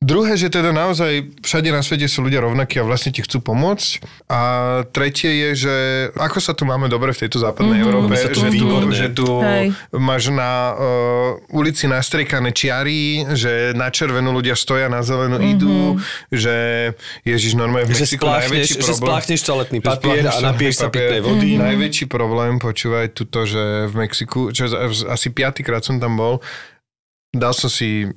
Druhé, že teda naozaj všade na svete sú ľudia rovnakí a vlastne ti chcú pomôcť. A tretie je, že ako sa tu máme dobre v tejto západnej mm-hmm, Európe, sa tu že, tu, že tu Hej. máš na uh, ulici nastriekané čiary, že na červenú ľudia stoja, na zelenú mm-hmm. idú, že Ježiš, normálne v Že Mexiku spláchneš, najväčší že problém. spláchneš toaletný Že papier a napiješ sa pitnej vody. Mm-hmm. Najväčší problém, počúvaj tuto, že v Mexiku, čo asi piatýkrát som tam bol, dal som si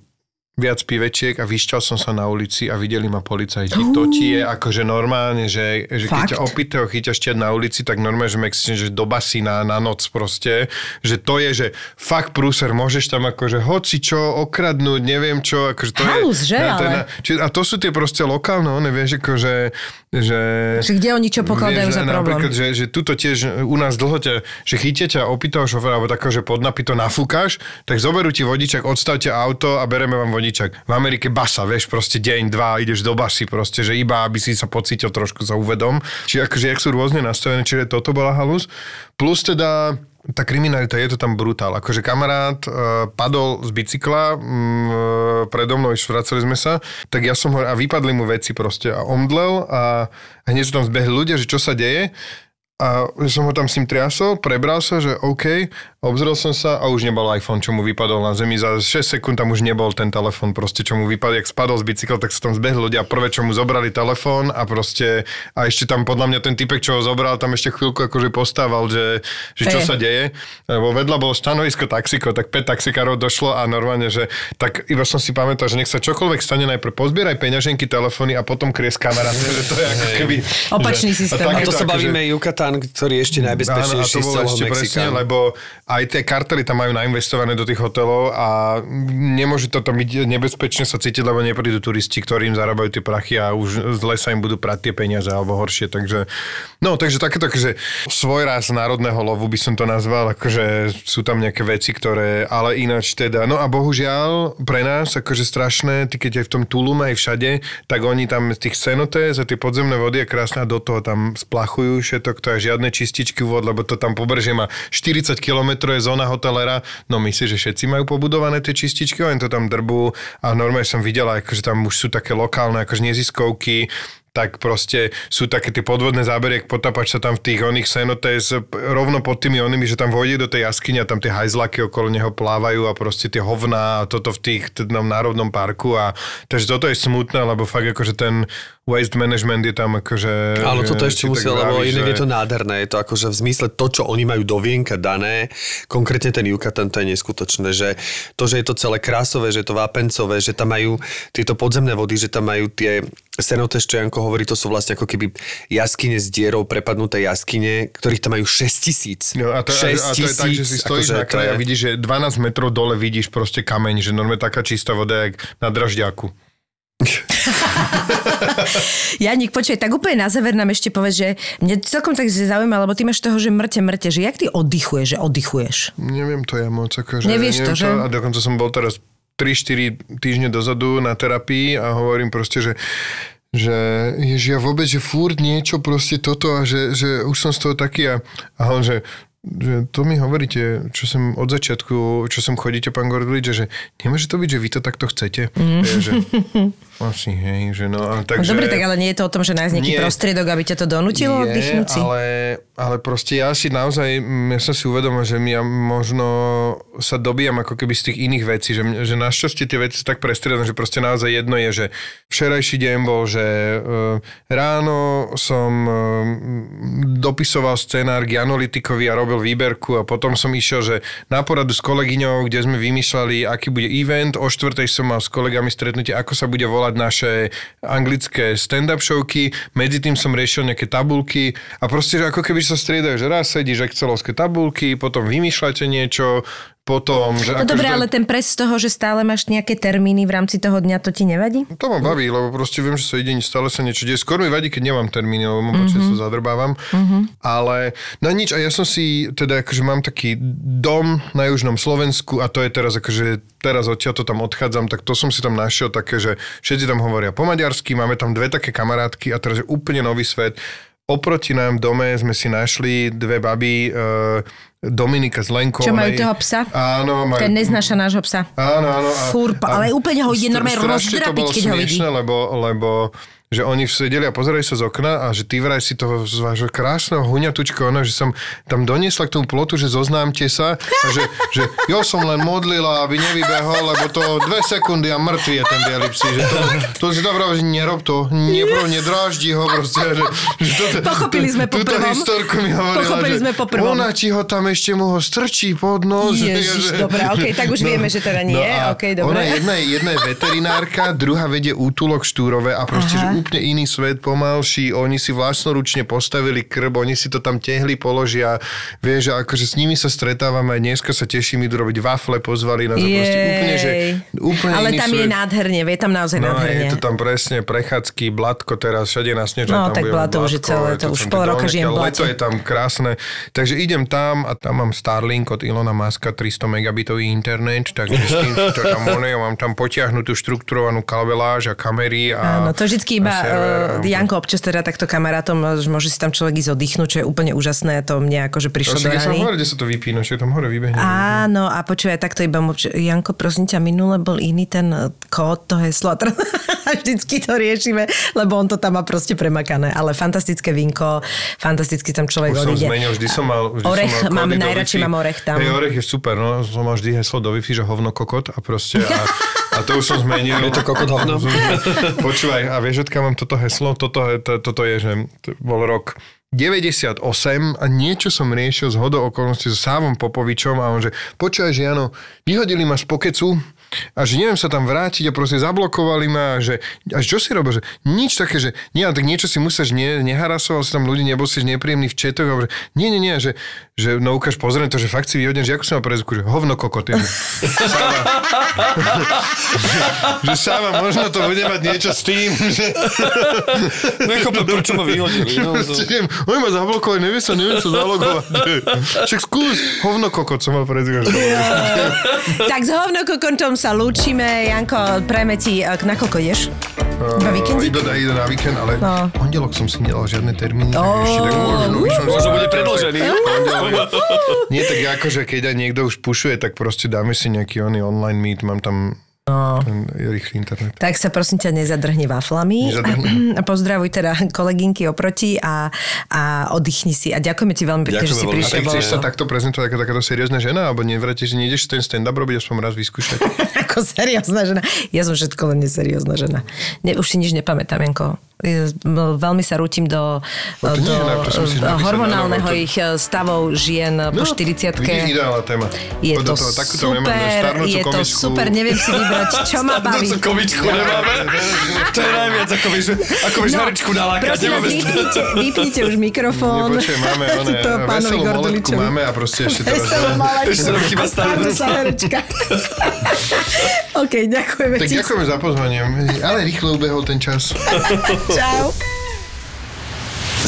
viac pivečiek a vyšťal som sa na ulici a videli ma policajti. To ti je akože normálne, že, že keď ťa opitého chyťaš ťa na ulici, tak normálne, že Mexične, že do basy na, noc proste, že to je, že fakt prúser, môžeš tam akože hoci čo okradnúť, neviem čo, akože to Halus, je... že, na, to ale? na, či, a to sú tie proste lokálne, one, vieš, akože, že... Že kde oni čo pokladajú Vieš, za problém? Napríklad, že, že tuto tiež u nás dlho ťa, že chytia ťa opýtaho šoféra, alebo takého, že pod napito nafúkaš, tak zoberú ti vodičak, odstavte auto a bereme vám vodičak. V Amerike basa, vieš, proste deň, dva, ideš do basy, proste, že iba, aby si sa pocítil trošku za uvedom. Čiže akože, jak sú rôzne nastavené, čiže toto bola halus. Plus teda tá kriminalita, je to tam brutál. Akože kamarát uh, padol z bicykla, um, predo mnou, iš vraceli sme sa, tak ja som ho, a vypadli mu veci proste a omdlel a hneď sú tam zbehli ľudia, že čo sa deje. A som ho tam s ním triasol, prebral sa, že OK, obzrel som sa a už nebol iPhone, čo mu vypadol na zemi. Za 6 sekúnd tam už nebol ten telefon, proste čo mu vypadol, jak spadol z bicykla, tak sa tam zbehli ľudia. Prvé, čo mu zobrali telefón a proste, a ešte tam podľa mňa ten typek, čo ho zobral, tam ešte chvíľku akože postával, že, že čo sa deje. Lebo vedľa bolo stanovisko taxiko, tak 5 taxikárov došlo a normálne, že tak iba som si pamätal, že nech sa čokoľvek stane, najprv pozbieraj peňaženky, telefóny a potom kries kamarát. že to je ako keby... Opačný že, systém. A to takéto sa bavíme Yucatan, ktorý je ešte Áno, a najbezpečnejší to bolo celého ešte Mexika. presne, lebo aj tie kartely tam majú nainvestované do tých hotelov a nemôže to tam byť nebezpečne sa cítiť, lebo neprídu turisti, ktorým zarábajú tie prachy a už z lesa im budú prať tie peniaze alebo horšie. Takže, no, takže takéto, akože svoj raz národného lovu by som to nazval, akože sú tam nejaké veci, ktoré, ale ináč teda, no a bohužiaľ pre nás, akože strašné, ty keď aj v tom Tulume aj všade, tak oni tam z tých cenotés a tie podzemné vody je krásne a do toho tam splachujú všetok, to je žiadne čističky vod, lebo to tam pobrežie má 40 km je zóna hotelera, no myslíš, že všetci majú pobudované tie čističky, oni to tam drbú. A normálne som videla, akože tam už sú také lokálne akože neziskovky, tak proste sú také tie podvodné zábery, ak potapač sa tam v tých oných cenotés rovno pod tými onými, že tam vojde do tej jaskyne a tam tie hajzlaky okolo neho plávajú a proste tie hovná a toto v tých tom národnom parku a takže toto je smutné, lebo fakt akože ten waste management je tam akože... Áno, toto ešte musel, lebo vraví, inak že- je to nádherné. Je to akože v zmysle to, čo oni majú do vienka dané, konkrétne ten Yucatan, to je neskutočné, že to, že je to celé krásové, že je to vápencové, že tam majú tieto podzemné vody, že tam majú tie cenotes, čo Janko hovorí, to sú vlastne ako keby jaskyne s dierou, prepadnuté jaskyne, ktorých tam majú 6 tisíc. No a to, a, a to je tak, že si stojíš akože na kraji a vidíš, že 12 metrov dole vidíš proste kameň, že normálne taká čistá voda, jak na dražďaku. Janik, počuj, tak úplne na záver nám ešte povedz, že mne celkom tak zaujíma, lebo ty máš toho, že mŕte, mŕte, že jak ty oddychuješ, že oddychuješ? Neviem to ja moc, akože... Nevieš to, neviem že? A dokonca som bol teraz 3-4 týždne dozadu na terapii a hovorím proste, že že ježi, vôbec, že furt niečo proste toto a že, že už som z toho taký a, a on, že že to mi hovoríte, čo som od začiatku, čo som chodíte, pán Gordlič, že nemôže to byť, že vy to takto chcete. Mm. Ja, že, asi, hej, že no. A No takže, dobre, tak ale nie je to o tom, že nájsť nejaký Nie. prostriedok, aby ťa to donútilo oddychnúť si? ale, ale proste ja si naozaj, ja som si uvedomil, že ja možno sa dobíjam ako keby z tých iných vecí, že, že našťastie tie veci sa tak prestriedam, že proste naozaj jedno je, že včerajší deň bol, že uh, ráno som uh, dopisoval scenár k analytikovi a robil výberku a potom som išiel, že na poradu s kolegyňou, kde sme vymýšľali, aký bude event, o štvrtej som mal s kolegami stretnutie, ako sa bude volať naše anglické stand-up showky, medzi tým som riešil nejaké tabulky a proste, že ako keby sa striedajú, že raz sedíš excelovské tabulky, potom vymýšľate niečo, potom... Že No dobre, to- ale ten pres z toho, že stále máš nejaké termíny v rámci toho dňa, to ti nevadí? To ma baví, lebo proste viem, že sa ide, stále sa niečo deje. Skôr mi vadí, keď nemám termíny, lebo mám že sa zadrbávam. Ale no nič, a ja som si, teda akože mám taký dom na južnom Slovensku a to je teraz akože, teraz odtiaľ to tam odchádzam, tak to som si tam našiel také, že všetci tam hovoria po maďarsky, máme tam dve také kamarátky a teraz je úplne nový svet. Oproti nám dome sme si našli dve baby, e, Dominika s Lenkou. Čo majú toho psa? Áno, majú, Ten neznáša nášho psa. Áno, áno. A, Fúr, ale úplne ho ide normálne rozdrapiť, keď ho vidí. Lebo, lebo že oni sedeli a pozerali sa z okna a že ty vraj si toho z vášho krásneho huňatučka, ono, že som tam doniesla k tomu plotu, že zoznámte sa a že, že jo som len modlila, aby nevybehol, lebo to dve sekundy a mŕtvy je ten bielý psi. Že to, to si dobrá, že nerob to, neprv, nedráždi ho proste. Že, že toto, Pochopili sme po túto historku mi hovorila, Pochopili že sme po prvom. ona ti ho tam ešte mu ho strčí pod nos. Ježiš, že- dobre, okej, tak už vieme, že teda nie, a okej, dobre. Ona jedna je, jedna je veterinárka, druhá vedie útulok štúrové a proste, že úplne iný svet, pomalší, oni si vlastnoručne postavili krb, oni si to tam tehli, položia, vieš, akože s nimi sa stretávame, dneska sa teším, idú robiť wafle, pozvali nás proste úplne, že. Úplne Ale tam je nádherne, vie tam naozaj No nádherne. je to tam presne prechádzky, blatko teraz, všade na snežne. No, tam tak Blato už je Blatko, celé, je to už pol roka žijem v. Leto je tam krásne. Takže idem tam a tam mám Starlink od Ilona Maska, 300 megabitový internet, takže s tým to tam ono, ja mám tam potiahnutú štruktúrovanú kabeláž a kamery a Áno, to vždycky iba server, uh, Janko občas teda takto kamarátom, že môže si tam človek ísť oddychnúť, čo je úplne úžasné, to mne akože prišlo do rany. hovoril, kde sa to vypína, že tam hore vybehne. Áno, a počúvaj, takto iba Janko, prosím ťa, minule bol iný ten eh, kód, to heslo a teraz vždycky to riešime, lebo on to tam má proste premakané. Ale fantastické vinko, fantasticky tam človek Už som odíde. zmenil, vždy som mal... Vždy Orech, som mal mám, najradšej mám orech tam. Hej, orech je super, no, som mal vždy heslo do Wi-Fi, že hovno kokot a proste... A, a to už som zmenil. Je to kokot hovno? Počúvaj, a vieš, odkiaľ mám toto heslo? Toto, je- to, toto je, že bol rok 98 a niečo som riešil z hodou okolností so Sávom Popovičom a on že, počúvaj, že Jano, vyhodili ma z pokecu a že neviem sa tam vrátiť a proste zablokovali ma a že, a čo si robil, že nič také, že nie, ale tak niečo si musíš, ne, neharasoval si tam ľudí, nebol si nepríjemný v četoch a že nie, nie, nie, že, že no ukáž, pozriem to, že fakt si vyhodený, že ako som mal prezvuku, že hovno kokot. Sáva, že Sáva, možno to bude mať niečo s tým, že Nechápem, prečo ma vyhodili. No, to... Neviem, oni ma zablokovali, neviem sa, neviem sa zalogovať. Však skús, hovno kokot som mal prezviať. Tak s hovnokokončom sa lúčime. Janko, prejme ti, eh, na koľko ideš? Iba víkendík? Ide, ide na víkend, ale No. pondelok som si nedal žiadne termíny. Ó, ešte tak možno, som Možno bude predĺžený. Nie, tak akože keď aj niekto už pušuje, tak proste dáme si nejaký oný online meet, mám tam Ten rýchly internet. Tak sa prosím ťa nezadrhni waflami. Pozdravuj teda kolegynky oproti a, a oddychni si. A ďakujeme ti veľmi pekne, že si prišiel. Chceš sa to- takto prezentovať ako takáto seriózna žena? Alebo nevrátiš, že nejdeš ten stand-up robiť aspoň raz vyskúšať? Ako seriózna žena. Ja som všetko len neseriózna žena. Ne, už si nič nepamätám, Janko. Veľmi sa rútim do, No do nie, napísať hormonálneho na ich eh, stavov žien po 40 Vidíš, ideálna téma. Je Poď to do toho, super, starnúcu je to komičku. super, neviem si vybrať, čo ma baví. Starnúcu komičku nemáme. To je najviac, ako vieš, ako vieš no, herečku nalákať. vypnite, vypnite už mikrofón. Nie, počkaj, máme one, to veselú máme a proste ešte teraz... Veselú moletku. Ešte nám chýba herečka. OK, ďakujeme Tak ďakujeme za pozvanie, ale rýchlo ubehol ten čas. Čau.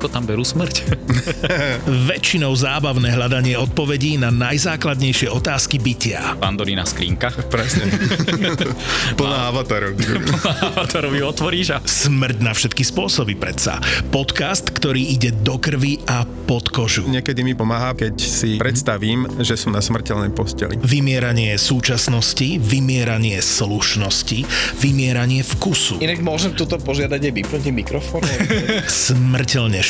ako tam berú smrť? Väčšinou zábavné hľadanie odpovedí na najzákladnejšie otázky bytia. Pandorína skrinka. Presne. Plná avatarov. Avatarovi otvoríš a Smrť na všetky spôsoby predsa. Podcast, ktorý ide do krvi a pod kožu. Niekedy mi pomáha, keď si predstavím, že som na smrteľnej posteli. Vymieranie súčasnosti, vymieranie slušnosti, vymieranie vkusu. Inak môžem tuto požiadať aj vypnutí mikrofón? Smrteľne